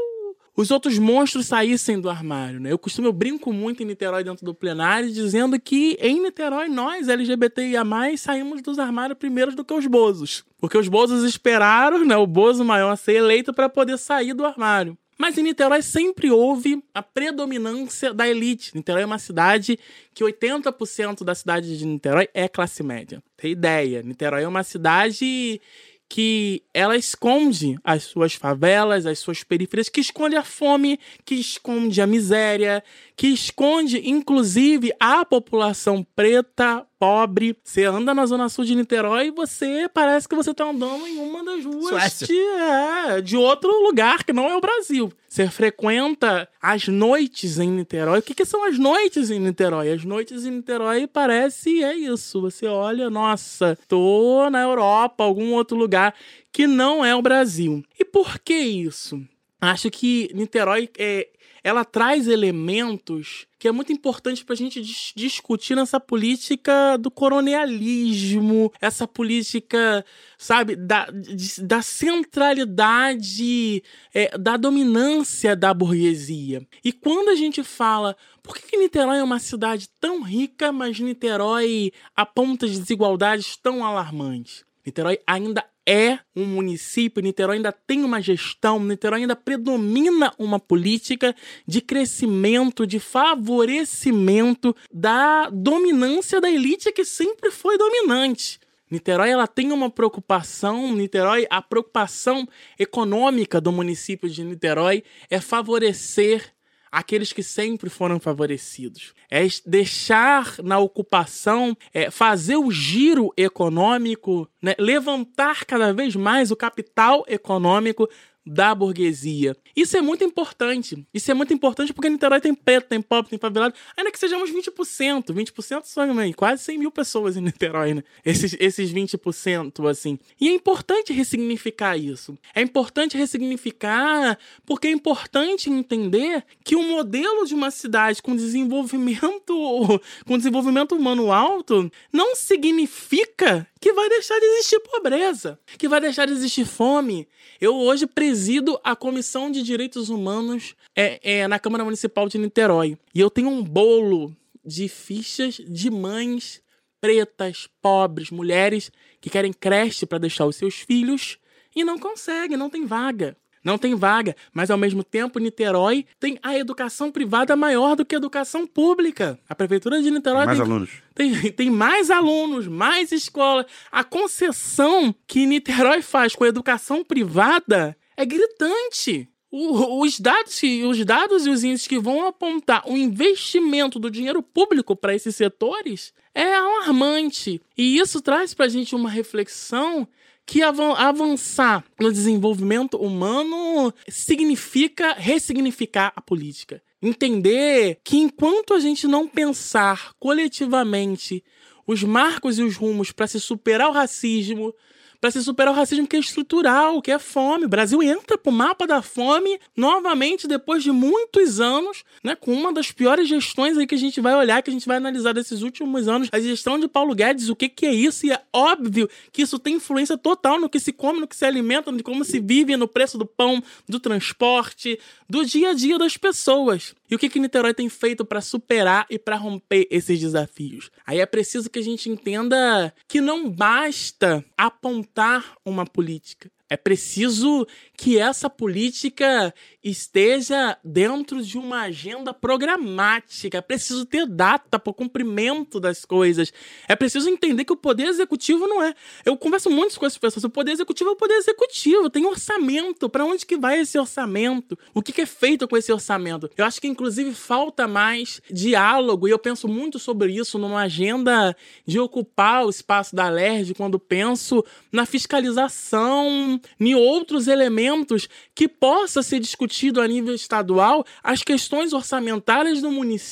os outros monstros saíssem do armário, né? Eu costumo, eu brinco muito em Niterói dentro do plenário, dizendo que em Niterói nós, LGBTIA+, saímos dos armários primeiros do que os bozos. Porque os bozos esperaram, né, o bozo maior ser eleito para poder sair do armário. Mas em Niterói sempre houve a predominância da elite. Niterói é uma cidade que 80% da cidade de Niterói é classe média. Tem ideia? Niterói é uma cidade que ela esconde as suas favelas, as suas periferias, que esconde a fome, que esconde a miséria, que esconde inclusive a população preta, pobre. Você anda na zona sul de Niterói e você parece que você tá andando em uma das ruas de, é, de outro lugar que não é o Brasil. Você frequenta as noites em Niterói. O que, que são as noites em Niterói? As noites em Niterói parece é isso. Você olha, nossa, tô na Europa, algum outro lugar que não é o Brasil. E por que isso? Acho que Niterói é, ela traz elementos que é muito importante para a gente dis discutir nessa política do colonialismo, essa política, sabe, da, de, da centralidade, é, da dominância da burguesia. E quando a gente fala, por que, que Niterói é uma cidade tão rica, mas Niterói aponta desigualdades tão alarmantes? Niterói ainda é um município, Niterói ainda tem uma gestão, Niterói ainda predomina uma política de crescimento, de favorecimento da dominância da elite que sempre foi dominante. Niterói ela tem uma preocupação, Niterói, a preocupação econômica do município de Niterói é favorecer aqueles que sempre foram favorecidos. É deixar na ocupação, é fazer o giro econômico, né? levantar cada vez mais o capital econômico da burguesia. Isso é muito importante. Isso é muito importante porque Niterói tem preto, tem pobre, tem favelado. Ainda que sejamos 20%. 20% são né, quase 100 mil pessoas em Niterói, né? Esses, esses 20%, assim. E é importante ressignificar isso. É importante ressignificar porque é importante entender que o modelo de uma cidade com desenvolvimento, com desenvolvimento humano alto não significa que vai deixar de existir pobreza, que vai deixar de existir fome. Eu hoje presido a Comissão de Direitos Humanos é, é, na Câmara Municipal de Niterói. E eu tenho um bolo de fichas de mães pretas, pobres, mulheres que querem creche para deixar os seus filhos e não conseguem, não tem vaga. Não tem vaga, mas ao mesmo tempo Niterói tem a educação privada maior do que a educação pública. A prefeitura de Niterói Mais tem, alunos. tem, tem mais alunos, mais escola. A concessão que Niterói faz com a educação privada é gritante. O- os, dados, os dados e os índices que vão apontar o investimento do dinheiro público para esses setores é alarmante. E isso traz para a gente uma reflexão que avan- avançar no desenvolvimento humano significa ressignificar a política. Entender que enquanto a gente não pensar coletivamente os marcos e os rumos para se superar o racismo, para se superar o racismo que é estrutural, que é fome. O Brasil entra pro mapa da fome novamente depois de muitos anos, né, com uma das piores gestões aí que a gente vai olhar, que a gente vai analisar desses últimos anos, a gestão de Paulo Guedes, o que que é isso? E é óbvio que isso tem influência total no que se come, no que se alimenta, de como se vive, no preço do pão, do transporte, do dia a dia das pessoas. E o que que Niterói tem feito para superar e para romper esses desafios? Aí é preciso que a gente entenda que não basta apontar uma política. É preciso que essa política esteja dentro de uma agenda programática. É preciso ter data para o cumprimento das coisas. É preciso entender que o poder executivo não é. Eu converso muito com as pessoas. O poder executivo é o poder executivo. Tem orçamento. Para onde que vai esse orçamento? O que, que é feito com esse orçamento? Eu acho que, inclusive, falta mais diálogo. E eu penso muito sobre isso numa agenda de ocupar o espaço da LERJ quando penso na fiscalização em outros elementos que possa ser discutido a nível estadual as questões orçamentárias do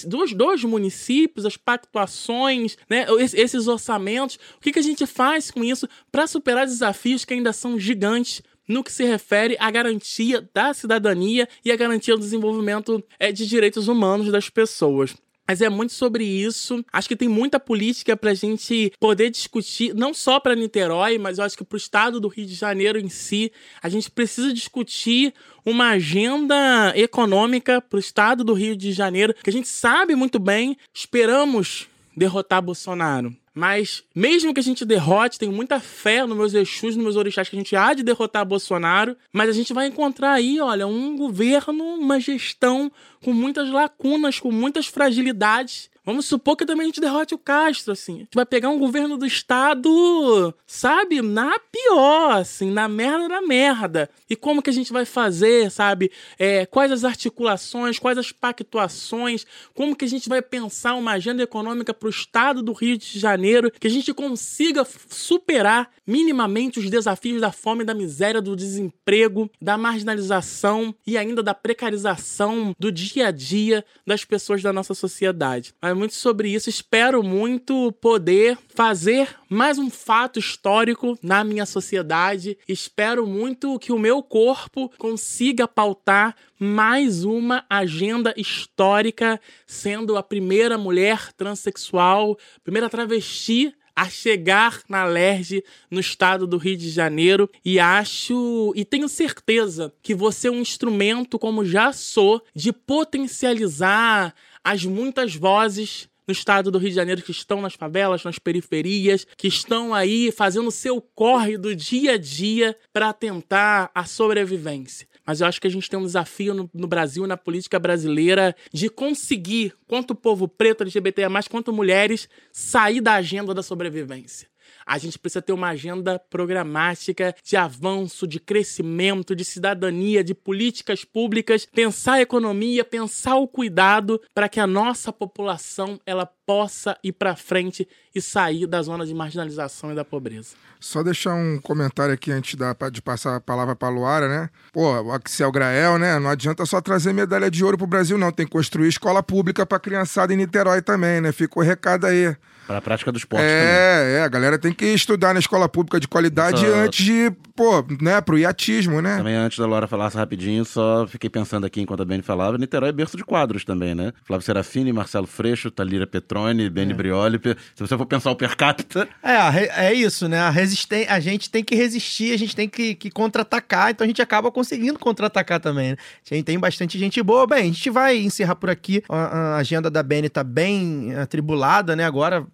dos, dos municípios, as pactuações, né, esses orçamentos. O que, que a gente faz com isso para superar desafios que ainda são gigantes no que se refere à garantia da cidadania e à garantia do desenvolvimento é, de direitos humanos das pessoas. Mas é muito sobre isso. Acho que tem muita política para a gente poder discutir, não só para Niterói, mas eu acho que para o estado do Rio de Janeiro em si. A gente precisa discutir uma agenda econômica para o estado do Rio de Janeiro, que a gente sabe muito bem, esperamos derrotar Bolsonaro. Mas, mesmo que a gente derrote, tenho muita fé nos meus Exus, nos meus orixás, que a gente há de derrotar Bolsonaro. Mas a gente vai encontrar aí, olha, um governo, uma gestão com muitas lacunas, com muitas fragilidades Vamos supor que também a gente derrote o Castro, assim. A gente vai pegar um governo do Estado, sabe? Na pior, assim, na merda da merda. E como que a gente vai fazer, sabe? É, quais as articulações, quais as pactuações, como que a gente vai pensar uma agenda econômica para o Estado do Rio de Janeiro, que a gente consiga superar minimamente os desafios da fome, da miséria, do desemprego, da marginalização e ainda da precarização do dia a dia das pessoas da nossa sociedade. Mas muito sobre isso. Espero muito poder fazer mais um fato histórico na minha sociedade. Espero muito que o meu corpo consiga pautar mais uma agenda histórica, sendo a primeira mulher transexual, primeira travesti a chegar na LERJ no estado do Rio de Janeiro e acho e tenho certeza que você é um instrumento, como já sou, de potencializar as muitas vozes no estado do Rio de Janeiro que estão nas favelas, nas periferias, que estão aí fazendo seu corre do dia a dia para tentar a sobrevivência. Mas eu acho que a gente tem um desafio no, no Brasil, na política brasileira, de conseguir, quanto povo preto, LGBT, quanto mulheres, sair da agenda da sobrevivência. A gente precisa ter uma agenda programática de avanço, de crescimento, de cidadania, de políticas públicas, pensar a economia, pensar o cuidado para que a nossa população ela possa ir para frente e sair da zona de marginalização e da pobreza. Só deixar um comentário aqui antes da, de passar a palavra para a Luara, né? Pô, o Axel Grael, né? Não adianta só trazer medalha de ouro pro Brasil, não. Tem que construir escola pública para criançada em Niterói também, né? Fica o recado aí. Para a prática do esporte é, também. É, a galera tem que estudar na escola pública de qualidade só... antes de, pô, né, pro iatismo, né? Também antes da Laura falar rapidinho, só fiquei pensando aqui enquanto a Beni falava, Niterói é berço de quadros também, né? Flávio Serafini, Marcelo Freixo, Talira Petrone, Beni é. Brioli. Se você for pensar o per capita... É, é isso, né? A, resisten... a gente tem que resistir, a gente tem que, que contra-atacar, então a gente acaba conseguindo contra-atacar também, né? A gente tem bastante gente boa. Bem, a gente vai encerrar por aqui. A, a agenda da Beni tá bem atribulada, né? Agora,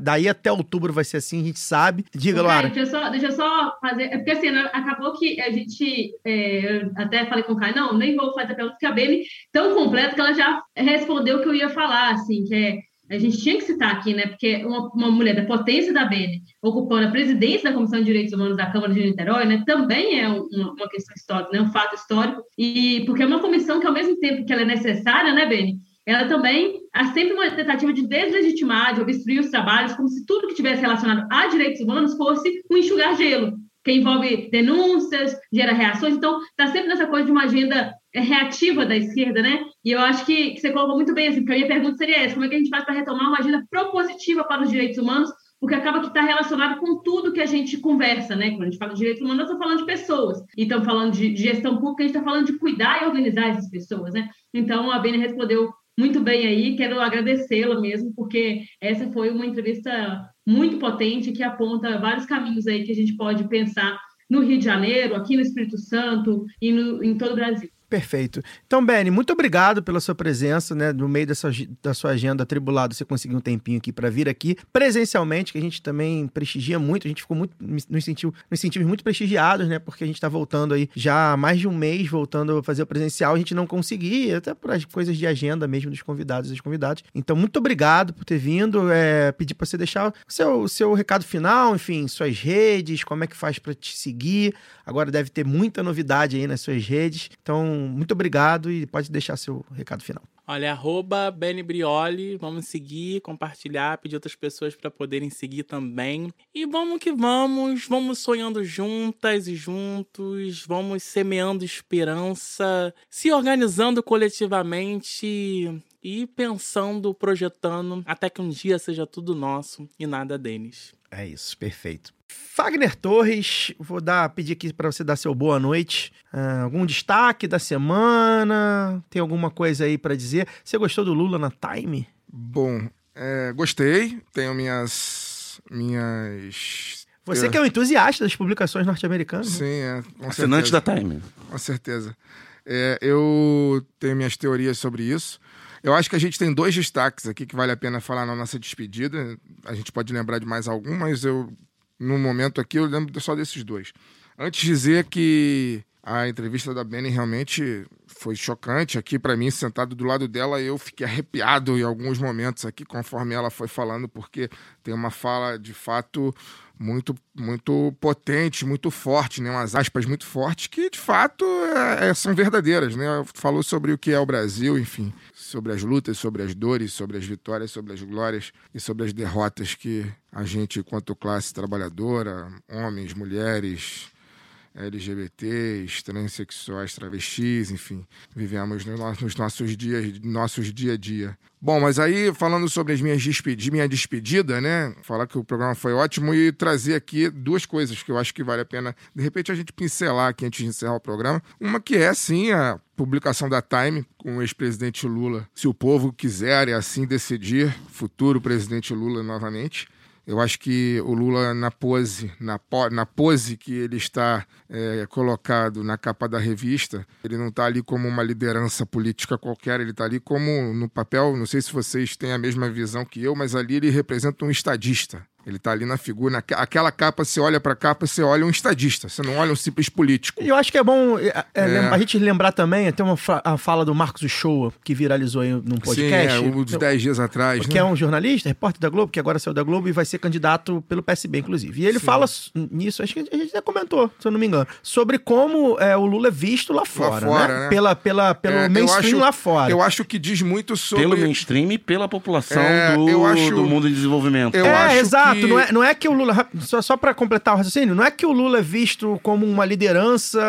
daí até outubro vai ser assim, a gente sabe. Diga, Laura. Deixa eu só, deixa eu só fazer. É porque assim, né, acabou que a gente. É, eu até falei com o Caio, não, nem vou fazer a pergunta, porque a Bene tão completa que ela já respondeu o que eu ia falar, assim, que é. A gente tinha que citar aqui, né? Porque uma, uma mulher da potência da Bene ocupando a presidência da Comissão de Direitos Humanos da Câmara de Niterói, né? Também é uma, uma questão histórica, né? Um fato histórico. E porque é uma comissão que, ao mesmo tempo que ela é necessária, né, Bene? ela também há sempre uma tentativa de deslegitimar, de obstruir os trabalhos, como se tudo que tivesse relacionado a direitos humanos fosse um enxugar gelo, que envolve denúncias, gera reações. Então, está sempre nessa coisa de uma agenda reativa da esquerda, né? E eu acho que, que você colocou muito bem assim, porque a minha pergunta seria essa: como é que a gente faz para retomar uma agenda propositiva para os direitos humanos, porque acaba que está relacionado com tudo que a gente conversa, né? Quando a gente fala de direitos humanos, nós estamos falando de pessoas, e estamos falando de, gestão pública, a gente está falando de cuidar e organizar essas pessoas, né? Então, a Beni respondeu muito bem aí, quero agradecê-la mesmo, porque essa foi uma entrevista muito potente que aponta vários caminhos aí que a gente pode pensar no Rio de Janeiro, aqui no Espírito Santo e no, em todo o Brasil. Perfeito. Então, Benny, muito obrigado pela sua presença, né? No meio dessa, da sua agenda atribulada, você conseguiu um tempinho aqui para vir aqui presencialmente, que a gente também prestigia muito, a gente ficou muito, nos, sentiu, nos sentimos muito prestigiados, né? Porque a gente tá voltando aí já há mais de um mês, voltando a fazer o presencial, a gente não conseguia, até por as coisas de agenda mesmo dos convidados e das convidadas. Então, muito obrigado por ter vindo, é, pedir para você deixar o seu, seu recado final, enfim, suas redes, como é que faz para te seguir. Agora deve ter muita novidade aí nas suas redes. Então, muito obrigado e pode deixar seu recado final. Olha, arroba Benny Brioli, vamos seguir, compartilhar, pedir outras pessoas para poderem seguir também. E vamos que vamos, vamos sonhando juntas e juntos, vamos semeando esperança, se organizando coletivamente e pensando, projetando, até que um dia seja tudo nosso e nada deles. É isso, perfeito. Fagner Torres, vou dar, pedir aqui para você dar seu boa noite. Uh, algum destaque da semana? Tem alguma coisa aí para dizer? Você gostou do Lula na Time? Bom, é, gostei. Tenho minhas. minhas. Você que é um entusiasta das publicações norte-americanas. Sim, é. Assinante da Time. Com certeza. É, eu tenho minhas teorias sobre isso. Eu acho que a gente tem dois destaques aqui que vale a pena falar na nossa despedida. A gente pode lembrar de mais algum, mas eu, no momento aqui, eu lembro só desses dois. Antes de dizer que a entrevista da Benny realmente foi chocante. Aqui, para mim, sentado do lado dela, eu fiquei arrepiado em alguns momentos aqui, conforme ela foi falando, porque tem uma fala de fato muito muito potente, muito forte, né? umas aspas muito fortes que de fato é, é, são verdadeiras. Né? Falou sobre o que é o Brasil, enfim, sobre as lutas, sobre as dores, sobre as vitórias, sobre as glórias e sobre as derrotas que a gente, enquanto classe trabalhadora, homens, mulheres, LGBTs, transexuais, travestis, enfim, vivemos nos nossos dias, nossos dia a dia. Bom, mas aí falando sobre as minhas despedi minha despedida, né? Falar que o programa foi ótimo e trazer aqui duas coisas que eu acho que vale a pena, de repente, a gente pincelar aqui antes de encerrar o programa. Uma que é, sim, a publicação da Time com o ex-presidente Lula. Se o povo quiser e assim decidir, futuro presidente Lula novamente. Eu acho que o Lula, na pose, na, na pose que ele está é, colocado na capa da revista, ele não está ali como uma liderança política qualquer, ele está ali como no papel. Não sei se vocês têm a mesma visão que eu, mas ali ele representa um estadista. Ele está ali na figura, naquela capa, você olha para a capa, você olha um estadista, você não olha um simples político. E eu acho que é bom é, é, é. a gente lembrar também, tem uma a fala do Marcos Uchoa, que viralizou aí num podcast. Sim, é, uns 10 dias atrás. Que né? é um jornalista, repórter da Globo, que agora saiu da Globo e vai ser candidato pelo PSB, inclusive. E ele Sim. fala nisso, acho que a gente já comentou, se eu não me engano, sobre como é, o Lula é visto lá fora, lá fora né? né? Pela, pela, pelo é, mainstream acho, lá fora. Eu acho que diz muito sobre... Pelo mainstream e pela população é, do, acho, do mundo em desenvolvimento. Eu é, exato. Que... Não, é, não é que o Lula, só, só para completar o raciocínio, não é que o Lula é visto como uma liderança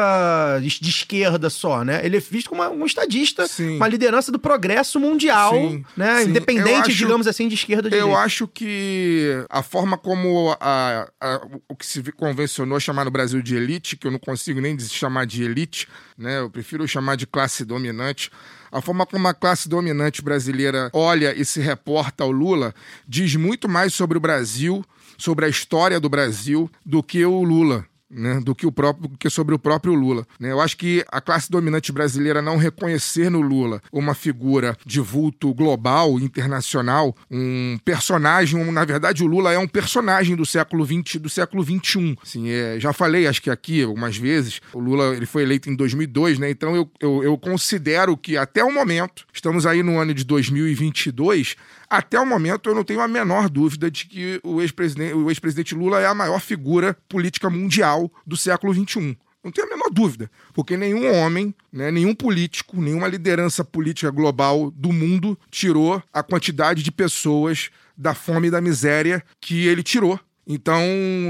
de, de esquerda só, né? Ele é visto como uma, um estadista, sim. uma liderança do progresso mundial, sim, né? Sim. Independente, acho, digamos assim, de esquerda ou de Eu direita. acho que a forma como a, a, o que se convencionou chamar no Brasil de elite, que eu não consigo nem chamar de elite, né? Eu prefiro chamar de classe dominante. A forma como a classe dominante brasileira olha e se reporta ao Lula diz muito mais sobre o Brasil sobre a história do Brasil do que o Lula né, do que o próprio que sobre o próprio Lula. Né? Eu acho que a classe dominante brasileira não reconhecer no Lula uma figura de vulto global, internacional, um personagem, um, na verdade o Lula é um personagem do século XX, do século XXI. Assim, é, já falei, acho que aqui algumas vezes, o Lula ele foi eleito em 2002, né? Então eu, eu, eu considero que até o momento, estamos aí no ano de 2022, até o momento eu não tenho a menor dúvida de que o ex-presidente ex Lula é a maior figura política mundial do século XXI. Não tenho a menor dúvida, porque nenhum homem, né, nenhum político, nenhuma liderança política global do mundo tirou a quantidade de pessoas da fome e da miséria que ele tirou. Então,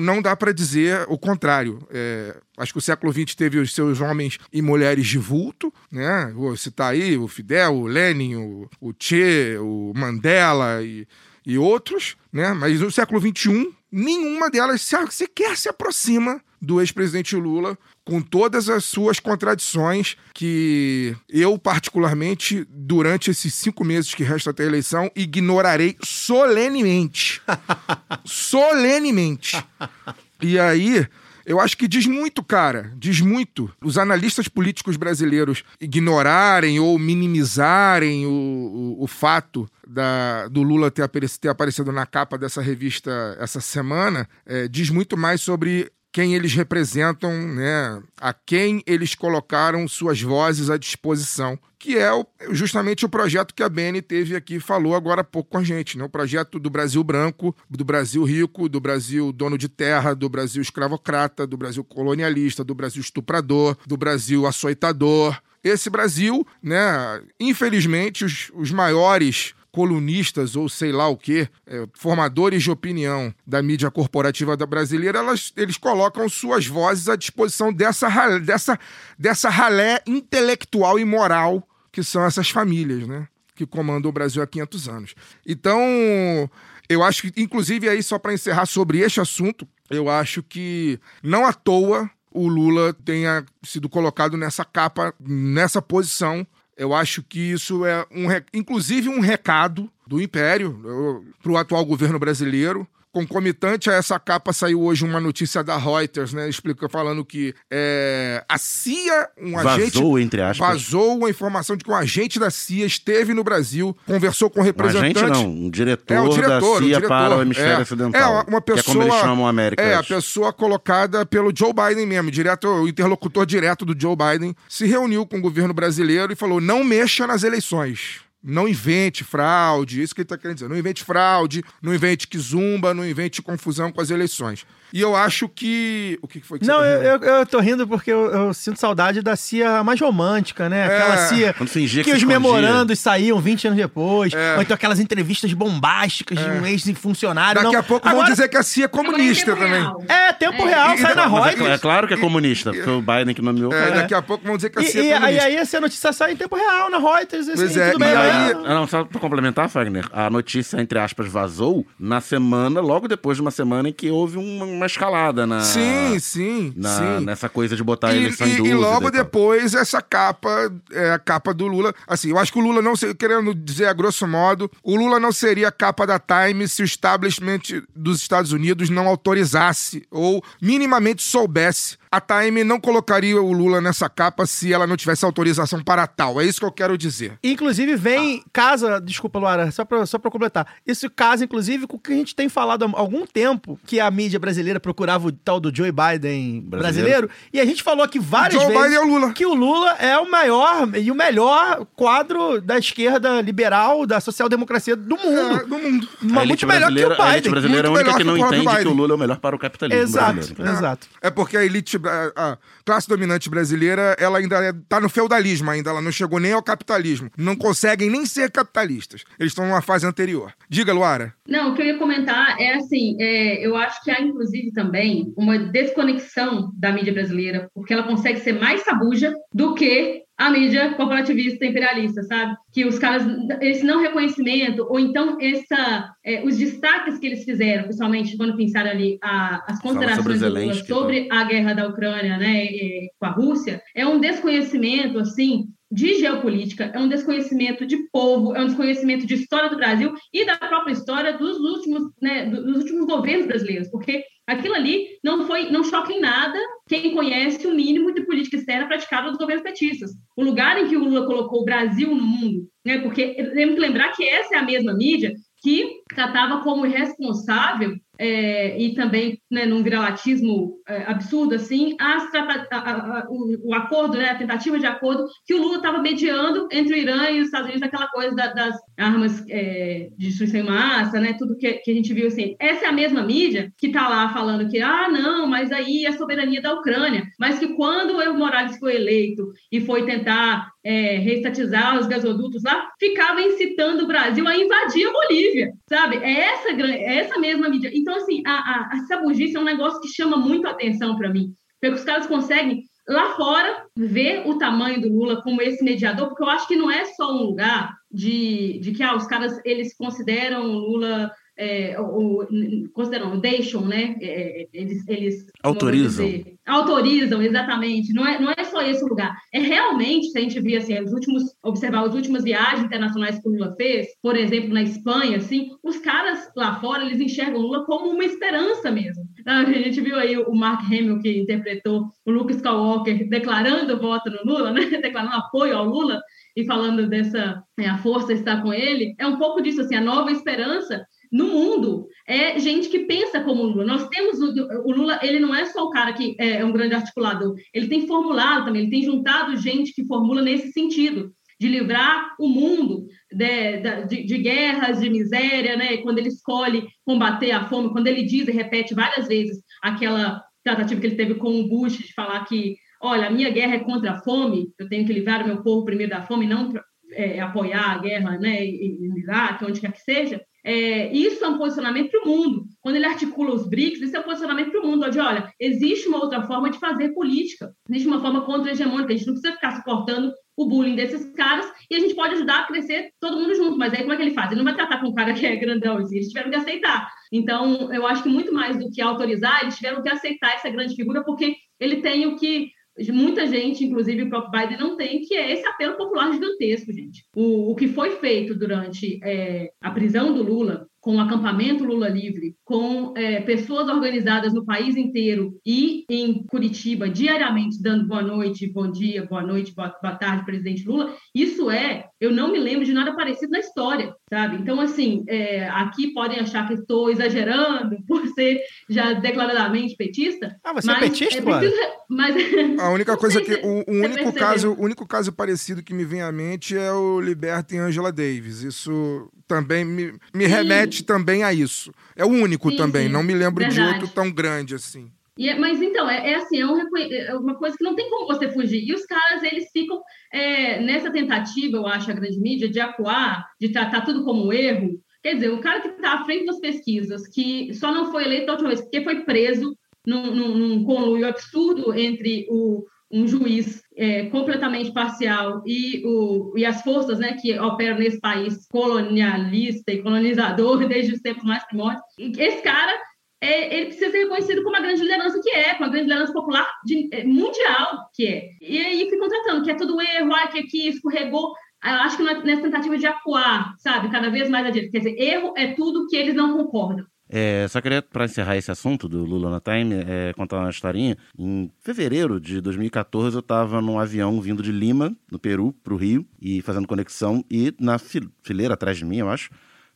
não dá para dizer o contrário. É, acho que o século XX teve os seus homens e mulheres de vulto, né? Vou citar aí o Fidel, o Lenin, o, o Che, o Mandela e e outros, né? Mas no século XXI, nenhuma delas se- sequer se aproxima do ex-presidente Lula, com todas as suas contradições, que eu, particularmente, durante esses cinco meses que restam até a eleição, ignorarei solenemente. solenemente. E aí, eu acho que diz muito, cara. Diz muito. Os analistas políticos brasileiros ignorarem ou minimizarem o, o, o fato da- do Lula ter, ter aparecido na capa dessa revista essa semana, é, diz muito mais sobre quem eles representam, né, a quem eles colocaram suas vozes à disposição, que é o- justamente o projeto que a Beni teve aqui falou agora há pouco com a gente, né, o projeto do Brasil branco, do Brasil rico, do Brasil dono de terra, do Brasil escravocrata, do Brasil colonialista, do Brasil estuprador, do Brasil açoitador. Esse Brasil, né, infelizmente, os, os maiores colunistas ou sei lá o que, formadores de opinião da mídia corporativa da brasileira, elas, eles colocam suas vozes à disposição dessa, dessa, dessa ralé intelectual e moral que são essas famílias, né? Que comandam o Brasil há 500 anos. Então, eu acho que, inclusive, aí só para encerrar sobre este assunto, eu acho que não à toa o Lula tenha sido colocado nessa capa, nessa posição. Eu acho que isso é, um, inclusive, um recado do Império para o atual governo brasileiro. Concomitante a essa capa saiu hoje uma notícia da Reuters, né? Explica falando que é, a CIA, um agente. Vazou, entre aspas. Vazou a informação de que um agente da CIA esteve no Brasil, conversou com Um representantes. agente não, um diretor, É, o diretor, da CIA diretor. para o hemisfério É. ocidental. É, uma- uma Que é como eles pessoa- chamam a América. É, a pessoa colocada pelo Joe Biden mesmo, direto, o interlocutor direto do Joe Biden, se reuniu com o governo brasileiro e falou: não mexa nas eleições. Não invente fraude, isso que ele está querendo dizer. Não invente fraude, não invente quizumba, não invente confusão com as eleições. E eu acho que. O que foi que Não, você tá eu, eu, eu tô rindo porque eu, eu sinto saudade da CIA mais romântica, né? Aquela É. CIA Quando fingia que que os escondia. memorandos saíam 20 anos depois. É. Ou então aquelas entrevistas bombásticas de um ex-funcionário. Daqui não. a pouco vão Agora- dizer que a CIA é comunista é também. tempo real. É, tempo É. real, E- sai e- na é, Reuters. é claro que é comunista, foi o Biden que nomeou. É, cara. daqui a pouco vão dizer que a E, CIA e, é aí, comunista. aí essa notícia sai em tempo real na Reuters. Assim, Pois é, tudo e bem, aí- né? Ah, Não, só pra complementar, Fagner, a notícia, entre aspas, vazou na semana, logo depois de uma semana em que houve uma, uma escalada na. Sim, sim, na- sim. Nessa coisa de botar E, eleição em e- dúvida. e logo depois, essa capa, é a capa do Lula. Assim, eu acho que o Lula não seria, querendo dizer a grosso modo, o Lula não seria a capa da Time se o establishment dos Estados Unidos não autorizasse ou minimamente soubesse. A Time não colocaria o Lula nessa capa se ela não tivesse autorização para tal. É isso que eu quero dizer. Inclusive, vem, casa, desculpa, Luara, só pra, só pra completar. Isso casa, inclusive, com o que a gente tem falado há algum tempo, que a mídia brasileira procurava o tal do Joe Biden brasileiro. Brasileiro. e a gente falou aqui várias Joe vezes Biden é o Lula. que o Lula é o maior e o melhor quadro da esquerda liberal, da social-democracia do mundo. É, do mundo. Mas muito melhor que o a elite Biden. brasileira é a Muito única que não que entende que Biden. o Lula é o melhor para o capitalismo Exato, brasileiro. exato. É porque a elite, a, a classe dominante brasileira, ela ainda tá no feudalismo ainda, ela não chegou nem ao capitalismo. Não conseguem nem ser capitalistas. Eles estão numa fase anterior. Diga, Luara. Não, o que eu ia comentar é assim, é, eu acho que há inclusive também uma desconexão da mídia brasileira, porque ela consegue ser mais sabuja do que a mídia corporativista imperialista, sabe? Que os caras, esse não reconhecimento, ou então essa, é, os destaques que eles fizeram, principalmente quando pensaram ali a- as sobre considerações Zelensky, sobre a guerra da Ucrânia, né, e- com a Rússia, é um desconhecimento, assim, de geopolítica, é um desconhecimento de povo, é um desconhecimento de história do Brasil e da própria história dos últimos, né, do- dos últimos governos brasileiros, porque aquilo ali não foi, não choca em nada quem conhece o mínimo de política externa praticada dos governos petistas. O lugar em que o Lula colocou o Brasil no mundo, né, porque temos que lembrar que essa é a mesma mídia que tratava como irresponsável é, e também né, num viralatismo é, absurdo assim a- a- a- o, o acordo, né, a tentativa de acordo que o Lula estava mediando entre o Irã e os Estados Unidos, aquela coisa da- das armas é, de destruição em massa, né, tudo que, que a gente viu assim. Essa é a mesma mídia que está lá falando que ah não, mas aí é a soberania da Ucrânia, mas que quando o Evo Morales foi eleito e foi tentar é, reestatizar os gasodutos lá, ficava incitando o Brasil a invadir a Bolívia, sabe? É essa, é essa mesma mídia. Então, assim, a, a, a sabugice é um negócio que chama muito a atenção para mim, porque os caras conseguem lá fora, ver o tamanho do Lula como esse mediador, porque eu acho que não é só um lugar de, de que ah, os caras eles consideram o Lula é, ou, consideram, deixam, né? É, eles, eles Autorizam. dizer, autorizam, exatamente. Não é, não é só esse lugar. É realmente, se a gente vir assim, os últimos, observar as últimas viagens internacionais que o Lula fez, por exemplo, na Espanha, assim, os caras lá fora, eles enxergam o Lula como uma esperança mesmo. A gente viu aí o Mark Hamill, que interpretou o Luke Skywalker declarando voto no Lula, né? Declarando apoio ao Lula e falando dessa é, a força está com ele, é um pouco disso assim, a nova esperança no mundo é gente que pensa como o Lula. Nós temos o, o, Lula, ele não é só o cara que é um grande articulador, ele tem formulado também, ele tem juntado gente que formula nesse sentido de livrar o mundo de, de, de, guerras, de miséria, né? Quando ele escolhe combater a fome, quando ele diz e repete várias vezes aquela tratativa que ele teve com o Bush de falar que, olha, a minha guerra é contra a fome, eu tenho que livrar o meu povo primeiro da fome, não é, apoiar a guerra, né? Em Iraque, onde quer que seja. É, isso é um posicionamento para o mundo. Quando ele articula os BRICS, isso é um posicionamento para o mundo, onde, olha, existe uma outra forma de fazer política, existe uma forma contra-hegemônica, a gente não precisa ficar suportando o bullying desses caras e a gente pode ajudar a crescer todo mundo junto. Mas aí como é que ele faz? Ele não vai tratar com um cara que é grandão, eles tiveram que aceitar. Então, eu acho que muito mais do que autorizar, eles tiveram que aceitar essa grande figura, porque ele tem o que muita gente, inclusive o próprio Biden, não tem, que é esse apelo popular gigantesco, gente. O, o que foi feito durante é, a prisão do Lula, com o acampamento Lula Livre, com é, pessoas organizadas no país inteiro e em Curitiba, diariamente, dando boa noite, bom dia, boa noite, boa, boa tarde, presidente Lula, isso é, eu não me lembro de nada parecido na história, sabe? Então, assim, é, aqui podem achar que estou exagerando por ser já declaradamente petista. Ah, você é petista, é preciso, mas A única coisa que. O, o único caso, o único caso parecido que me vem à mente é o Libertem Angela Davis. Isso também me, me remete também a isso. É o único Sim, também, sim. não me lembro de Verdade. outro tão grande assim. É- mas então, é, é assim, é, reconhe- é uma coisa que não tem como você fugir. E os caras, eles ficam é, nessa tentativa, eu acho, a grande mídia, de acuar, de tratar tudo como um erro. Quer dizer, o cara que está à frente das pesquisas, que só não foi eleito da última vez, porque foi preso num, num, num conluio absurdo entre o, um juiz é, completamente parcial e, o, e as forças né, que operam nesse país colonialista e colonizador desde os tempos mais primórdios. Esse cara é, ele precisa ser reconhecido como a grande liderança que é, como a grande liderança popular de- é, mundial que é. E aí ficam tratando que é tudo erro, ah, que aqui escorregou. Eu acho que na- nessa tentativa de acuar, sabe, cada vez mais adiante. Quer dizer, erro é tudo que eles não concordam. É, só queria, para encerrar esse assunto do Lula na Time, é, contar uma historinha. Em fevereiro de 2014, eu estava num avião vindo de Lima, no Peru, para o Rio, e fazendo conexão. E na fi- fileira atrás de mim, eu acho,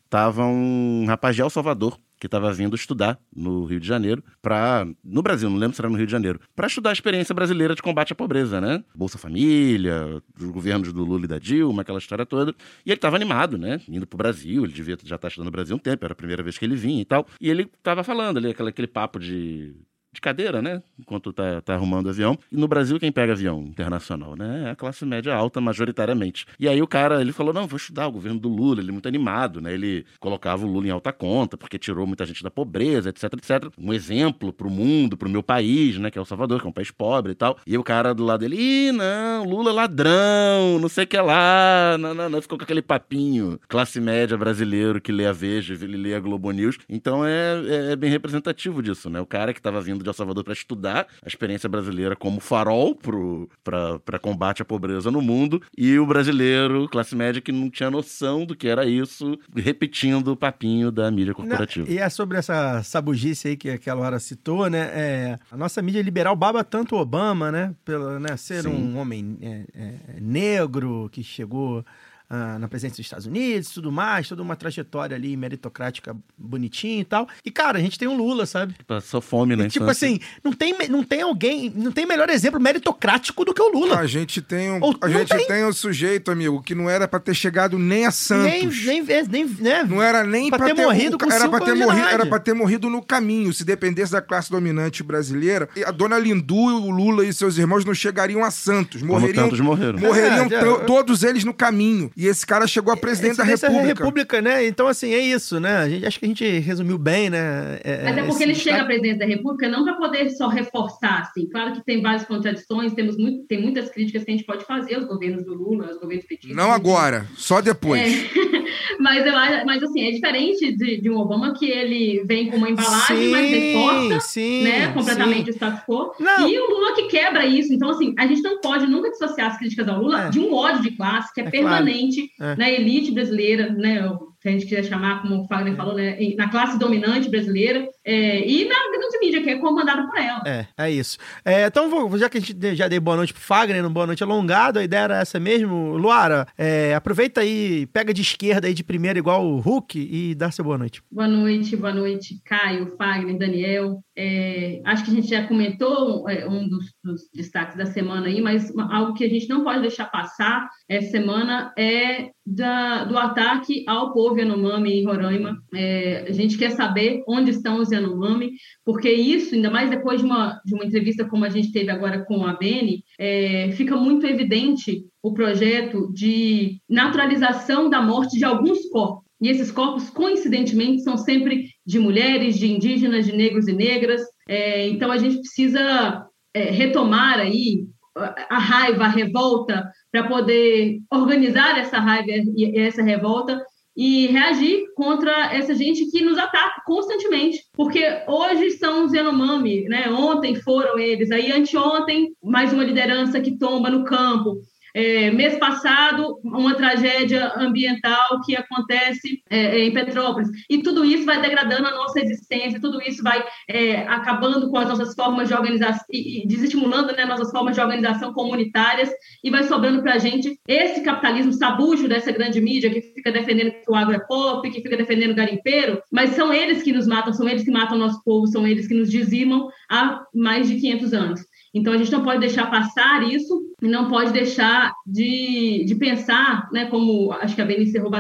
tava um rapaz de El Salvador, que estava vindo estudar no Rio de Janeiro, para no Brasil, não lembro se era no Rio de Janeiro, para estudar a experiência brasileira de combate à pobreza, né? Bolsa Família, os governos do Lula e da Dilma, aquela história toda. E ele estava animado, né? Indo pro Brasil, ele devia já estar estudando no Brasil um tempo, era a primeira vez que ele vinha e tal. E ele estava falando ali, aquele, aquele papo de de cadeira, né? Enquanto tá, tá arrumando avião. E no Brasil, quem pega avião internacional, né? É a classe média alta, majoritariamente. E aí o cara, ele falou, não, vou estudar o governo do Lula, ele é muito animado, né? Ele colocava o Lula em alta conta, porque tirou muita gente da pobreza, etc, etc. Um exemplo pro mundo, pro meu país, né? Que é o Salvador, que é um país pobre e tal. E o cara do lado dele, ih, não, Lula é ladrão, não sei o que lá, não, não, não. Ficou com aquele papinho classe média brasileiro que lê a Veja, ele lê a Globo News. Então é, é, é bem representativo disso, né? O cara que estava vindo de El Salvador para estudar a experiência brasileira como farol para combate à pobreza no mundo e o brasileiro, classe média, que não tinha noção do que era isso, repetindo o papinho da mídia corporativa. E é sobre essa sabugice aí que aquela hora citou, né? É, a nossa mídia liberal baba tanto Obama, né? Pelo né, ser Sim. um homem é, é, negro que chegou ah, na presidência dos Estados Unidos e tudo mais, toda uma trajetória ali meritocrática bonitinha e tal. E, cara, a gente tem o Lula, sabe? Passou fome, né? Tipo assim, não tem, não tem alguém, não tem melhor exemplo meritocrático do que o Lula. A gente tem um, Ou a gente tem. tem um sujeito, amigo, que não era pra ter chegado nem a nem, Santos. nem, nem, né? Não era nem Pra pra, ter morrido com era cinco pra ter morrido, era pra ter morrido no caminho. Se dependesse da classe dominante brasileira, a dona Lindu, o Lula e seus irmãos não chegariam a Santos. Morreriam, morreriam É, já- to- todos eles no caminho. E esse cara chegou a presidente da República. República, né? Então, assim, é isso, né? A gente, acho que a gente resumiu bem, né? É, Mas é porque ele chega à presidência da República não para poder só reforçar, assim. Claro que tem várias contradições, temos muito, tem muitas críticas que a gente pode fazer aos governos do Lula, aos governos petistas. Não agora, só depois. É. Mas, eu, mas assim, é diferente de, de um Obama que ele vem com uma embalagem, mas reforça sim, né, sim. completamente o status quo. Não. E o Lula que quebra isso. Então, assim, a gente não pode nunca dissociar as críticas ao Lula É. de um ódio de classe que é, É permanente claro. É. na elite brasileira, né? Se a gente quiser chamar, como o Fagner falou, né, na classe dominante brasileira é, e na grande mídia, que é comandada por ela. É, é isso. É, então, vou- já que a gente já dei boa noite pro Fagner, um boa noite alongado, a ideia era essa mesmo. Luara, é, aproveita aí, pega de esquerda aí de primeira, igual o Hulk, e dá seu boa noite. Boa noite, boa noite, Caio, Fagner, Daniel. É, acho que a gente já comentou é, um dos, dos destaques da semana aí, mas algo que a gente não pode deixar passar essa semana é da- do ataque ao povo Yanomami em Roraima. É, a gente quer saber onde estão os Yanomami, porque isso, ainda mais depois de uma, de uma entrevista como a gente teve agora com a Beni, é, fica muito evidente o projeto de naturalização da morte de alguns corpos. E esses corpos, coincidentemente, são sempre de mulheres, de indígenas, de negros e negras. É, então, a gente precisa é, retomar aí a raiva, a revolta, para poder organizar essa raiva e essa revolta e reagir contra essa gente que nos ataca constantemente. Porque hoje são os Yanomami, né? ontem foram eles, aí anteontem mais uma liderança que tomba no campo. É, mês passado, uma tragédia ambiental que acontece é, em Petrópolis. E tudo isso vai degradando a nossa existência, tudo isso vai é, acabando com as nossas formas de organização, e, e desestimulando né, nossas formas de organização comunitárias, e vai sobrando para a gente esse capitalismo sabujo dessa grande mídia que fica defendendo que o agro é pop, que fica defendendo o garimpeiro, mas são eles que nos matam, são eles que matam o nosso povo, são eles que nos dizimam há mais de 500 anos. Então, a gente não pode deixar passar isso e não pode deixar de, de pensar, né, como acho que a Beni encerrou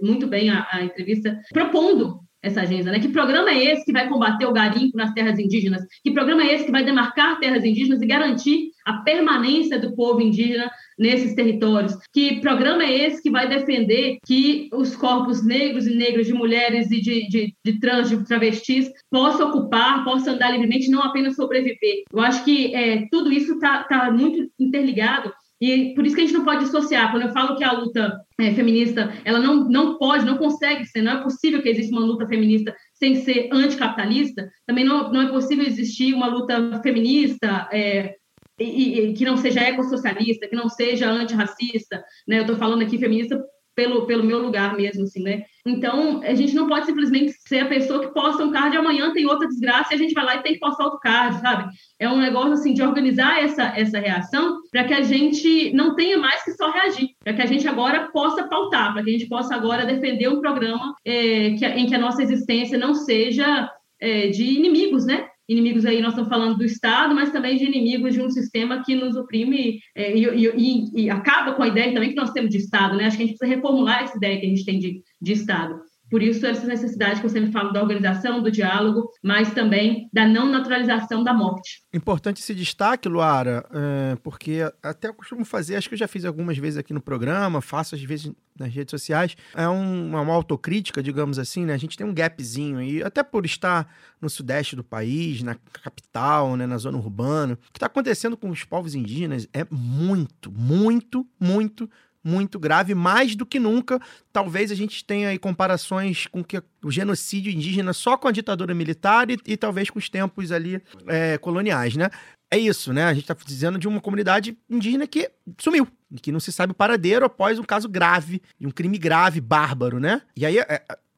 muito bem a, a entrevista, propondo essa agenda, né? Que programa é esse que vai combater o garimpo nas terras indígenas? Que programa é esse que vai demarcar terras indígenas e garantir a permanência do povo indígena nesses territórios? Que programa é esse que vai defender que os corpos negros e negras de mulheres e de, de, de trans, de travestis, possam ocupar, possam andar livremente, não apenas sobreviver? Eu acho que é, tudo isso está tá muito interligado e por isso que a gente não pode dissociar. Quando eu falo que a luta é, feminista, ela não, não pode, não consegue ser, não é possível que exista uma luta feminista sem ser anticapitalista, também não, não é possível existir uma luta feminista é, e, e que não seja ecossocialista, que não seja antirracista, né? Eu estou falando aqui feminista pelo, pelo meu lugar mesmo, assim, né? Então, a gente não pode simplesmente ser a pessoa que posta um card e amanhã tem outra desgraça e a gente vai lá e tem que postar outro card, sabe? É um negócio, assim, de organizar essa, essa reação para que a gente não tenha mais que só reagir, para que a gente agora possa pautar, para que a gente possa agora defender um programa é, que, em que a nossa existência não seja é, de inimigos, né? Inimigos aí, nós estamos falando do Estado, mas também de inimigos de um sistema que nos oprime é, e, e- e- acaba com a ideia também que nós temos de Estado, né? Acho que a gente precisa reformular essa ideia que a gente tem de, de Estado. Por isso, essa necessidade que eu sempre falo da organização, do diálogo, mas também da não naturalização da morte. Importante esse destaque, Luara, é, porque até eu costumo fazer, acho que eu já fiz algumas vezes aqui no programa, faço às vezes nas redes sociais, é um- uma autocrítica, digamos assim, né? A gente tem um gapzinho aí, até por estar no sudeste do país, na capital, né, na zona urbana. O que está acontecendo com os povos indígenas é muito, muito, muito muito grave, mais do que nunca. Talvez a gente tenha aí comparações com que o genocídio indígena só com a ditadura militar e, e talvez com os tempos ali é, coloniais, né? É isso, né? A gente está dizendo de uma comunidade indígena que sumiu, que não se sabe o paradeiro após um caso grave, um crime grave, bárbaro, né? E aí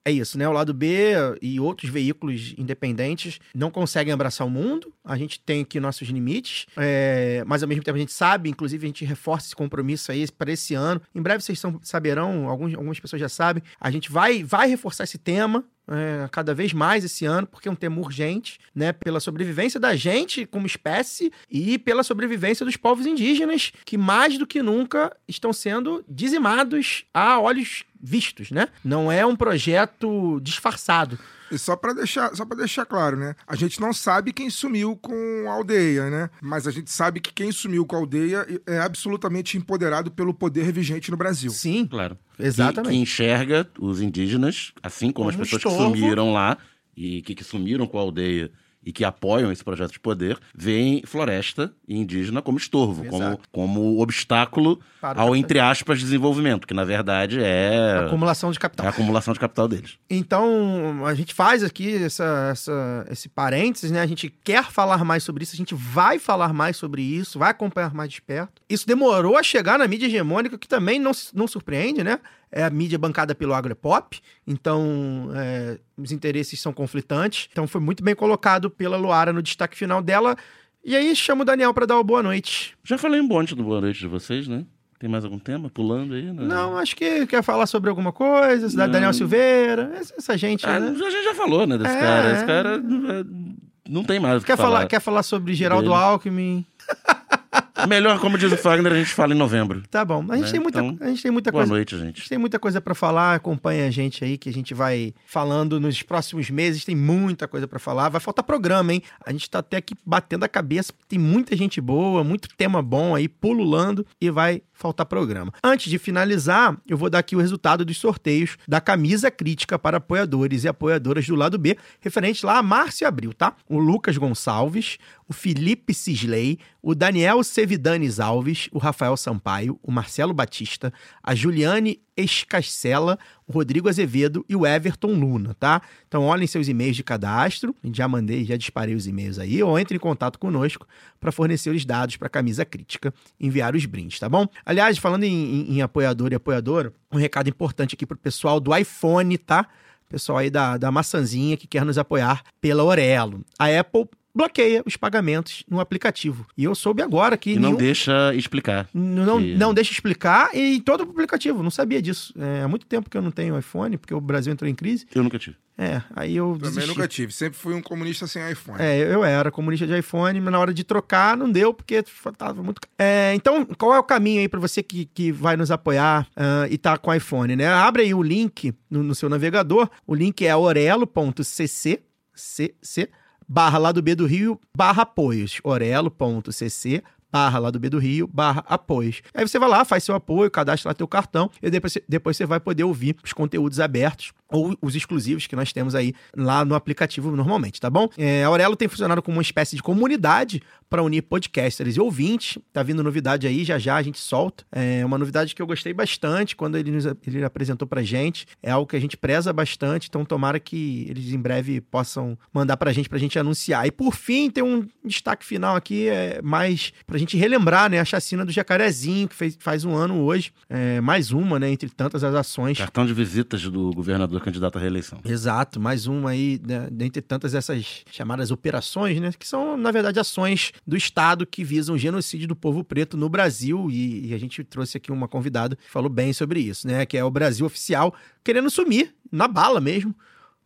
é, isso, né? O lado B e outros veículos independentes não conseguem abraçar o mundo. A gente tem aqui nossos limites, é, mas ao mesmo tempo a gente sabe, inclusive a gente reforça esse compromisso aí para esse ano. Em breve vocês são- saberão, alguns, algumas pessoas já sabem. A gente vai, vai reforçar esse tema. é, cada vez mais esse ano, porque é um tema urgente, né? Pela sobrevivência da gente como espécie e pela sobrevivência dos povos indígenas, que mais do que nunca estão sendo dizimados a olhos vistos, né? Não é um projeto disfarçado. E só pra deixar, só para deixar claro, né? A gente não sabe quem sumiu com a aldeia, né? Mas a gente sabe que quem sumiu com a aldeia é absolutamente empoderado pelo poder vigente no Brasil. Sim, Claro. exatamente. Que, que enxerga os indígenas, assim como, Como as pessoas estorvo. que sumiram lá e que, que sumiram com a aldeia e que apoiam esse projeto de poder, veem floresta e indígena como estorvo, como, Exato. como obstáculo Para ao, entre aspas, desenvolvimento, que na verdade é, Acumulação de é capital. a acumulação de capital deles. Então, a gente faz aqui essa, essa- esse parênteses, né? A gente quer falar mais sobre isso, a gente vai falar mais sobre isso, vai acompanhar mais de perto. Isso demorou a chegar na mídia hegemônica, que também não, não surpreende, né? É a mídia bancada pelo agropop, então é, os interesses são conflitantes. Então foi muito bem colocado pela Luara no destaque final dela. E aí chamo o Daniel para dar uma boa noite. Já falei um monte do boa noite de vocês, né? Tem mais algum tema pulando aí? né? Não, acho que quer falar sobre alguma coisa, cidade Não. Daniel Silveira, essa, essa gente, Ah, né? a gente já falou, né, desse É, cara. é. Esse cara é, não tem mais o que Quer falar, falar. quer falar sobre Geraldo dele. Alckmin? Melhor, como diz o Fagner, a gente fala em novembro. Tá bom. A gente, Né? tem, muita, Então, a gente tem muita Boa coisa. noite, A gente. gente tem muita coisa pra falar, acompanha a gente aí que a gente vai falando nos próximos meses, tem muita coisa pra falar. Vai faltar programa, hein? A gente tá até aqui batendo a cabeça, porque tem muita gente boa, muito tema bom aí pululando e vai faltar programa. Antes de finalizar, eu vou dar aqui o resultado dos sorteios da camisa crítica para apoiadores e apoiadoras do lado B, referente lá a março e abril, tá? O Lucas Gonçalves, o Felipe Cisley, o Daniel Sevidanes Alves, o Rafael Sampaio, o Marcelo Batista, a Juliane Escacela, o Rodrigo Azevedo e o Everton Luna, tá? Então olhem seus e-mails de cadastro, já mandei, já disparei os e-mails aí, ou entre em contato conosco para fornecer os dados para a camisa crítica enviar os brindes, tá bom? Aliás, falando em, em- em apoiador e apoiadora, um recado importante aqui pro pessoal do iPhone, tá? Pessoal aí da, da maçãzinha que quer nos apoiar pela Orelo. A Apple bloqueia os pagamentos no aplicativo. E eu soube agora que E não nenhum- deixa explicar. não, que- não deixa explicar e em todo o aplicativo. Não sabia disso. É, há muito tempo que eu não tenho iPhone, porque o Brasil entrou em crise. Eu nunca tive. É, aí eu Também desisti. nunca tive. Sempre fui um comunista sem iPhone. É, eu era comunista de iPhone, mas na hora de trocar não deu, porque tava muito. É, então, qual é o caminho aí para você que, que vai nos apoiar ah, e tá com iPhone, né? Abre aí o link no, no seu navegador. O link é orelo.cc cc, barra lá do B do Rio, barra apoios. orelo.cc barra lá do B do Rio, barra apoios. Aí você vai lá, faz seu apoio, cadastra lá teu cartão e depois, depois você vai poder ouvir os conteúdos abertos ou os exclusivos que nós temos aí lá no aplicativo normalmente, tá bom? É, a Aurelo tem funcionado como uma espécie de comunidade para unir podcasters e ouvintes. Tá vindo novidade aí, já já a gente solta. É uma novidade que eu gostei bastante quando ele, nos, ele apresentou pra gente. É algo que a gente preza bastante, então tomara que eles em breve possam mandar pra gente, pra gente anunciar. E por fim, tem um destaque final aqui, é, mais pra gente relembrar, né, a chacina do Jacarezinho, que fez, faz um ano hoje. É, mais uma, né, entre tantas as ações. Cartão de visitas do governador candidato à reeleição. Exato, mais uma aí, né, dentre tantas essas chamadas operações, né, que são, na verdade, ações do Estado que visam o genocídio do povo preto no Brasil, e, e a gente trouxe aqui uma convidada que falou bem sobre isso, né, que é o Brasil oficial querendo sumir, na bala mesmo,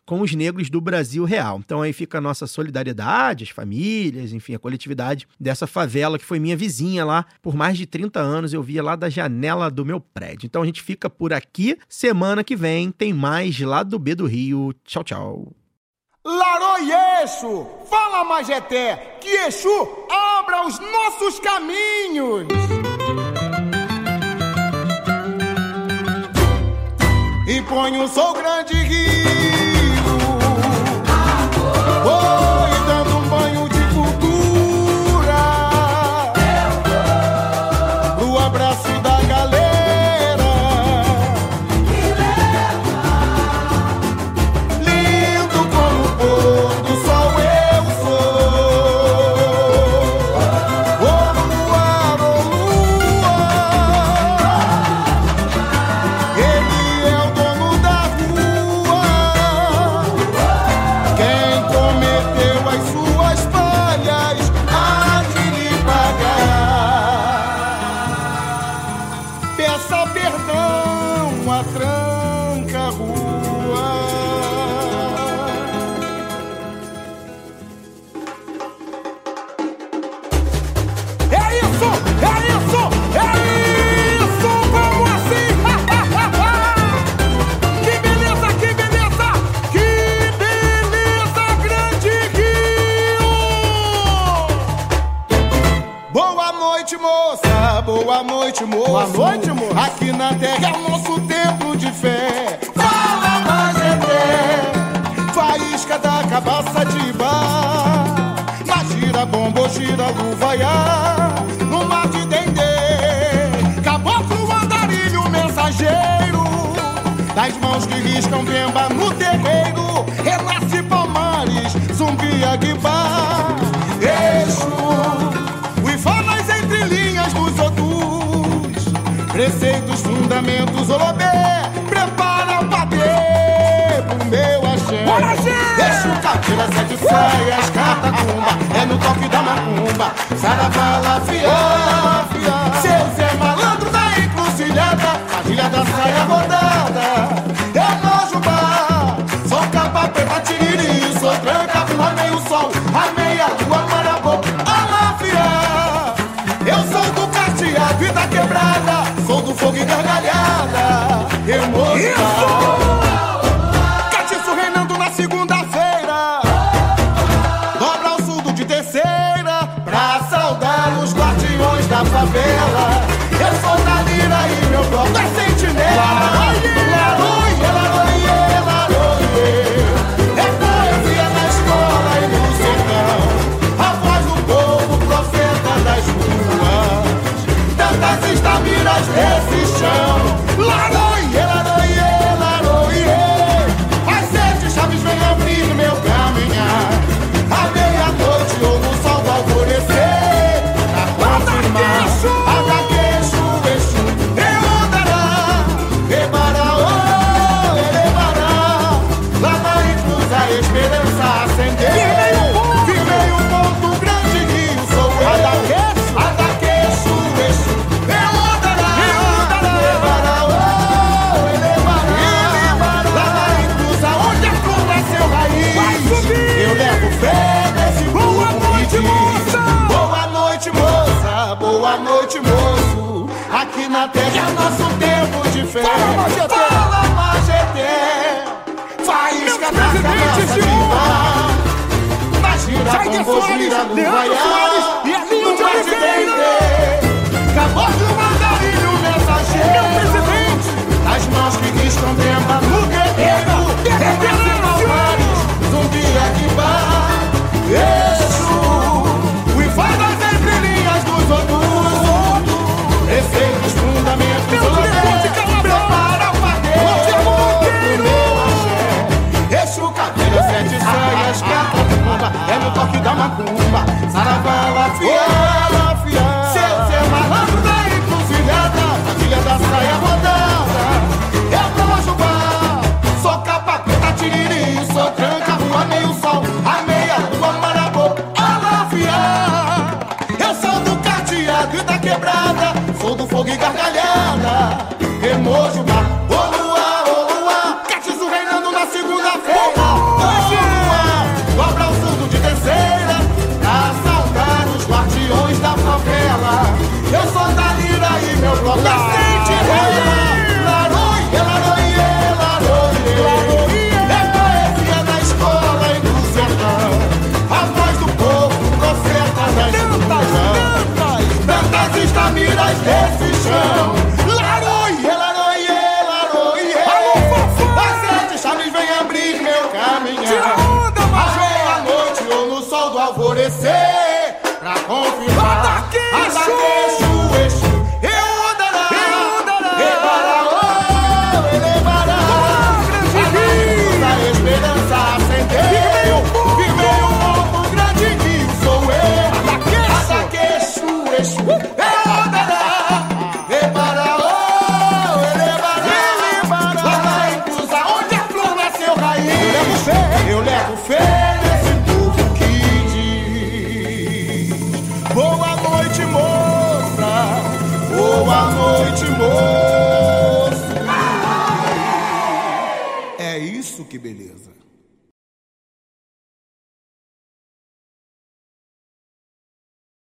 com os negros do Brasil real. Então aí fica a nossa solidariedade, as famílias, enfim, a coletividade dessa favela que foi minha vizinha lá por mais de 30 anos, eu via lá da janela do meu prédio. Então a gente fica por aqui, semana que vem tem mais lá do B do Rio. Tchau, tchau. Laroieço, fala Majeté, que Exu abra os nossos caminhos. E um sol grande rio, noite, moço. Boa noite, moço. Aqui na terra é o nosso templo de fé. Fala, Majeté, faísca da cabaça de bar. Na gira bombo, gira luvaiá. No mar de dendê, caboclo, andarilho, mensageiro. Das mãos que riscam pemba no terreiro. Renasce Palmares, zumbi, aguibar. preceitos, fundamentos, olobê, prepara o patê pro meu axé. Deixa o cadeira, sai de saias, catacumba, é no toque da macumba, saravá, lafiar. nosso tempo de fé. Fala, Magetê! Faísca da cabeça de honra! Vai girar com você, vira no vaiar. rock da macumba, saravá lafiada, lafiada. Seu Zé malandro da encruzilhada, filha da saia rodada, eu vou a jubar. Sou capa preta, tiriri, sou tranca, rua meio sol, a meia lua marabô, a lafiada. Eu sou do cadeado e da quebrada, sou do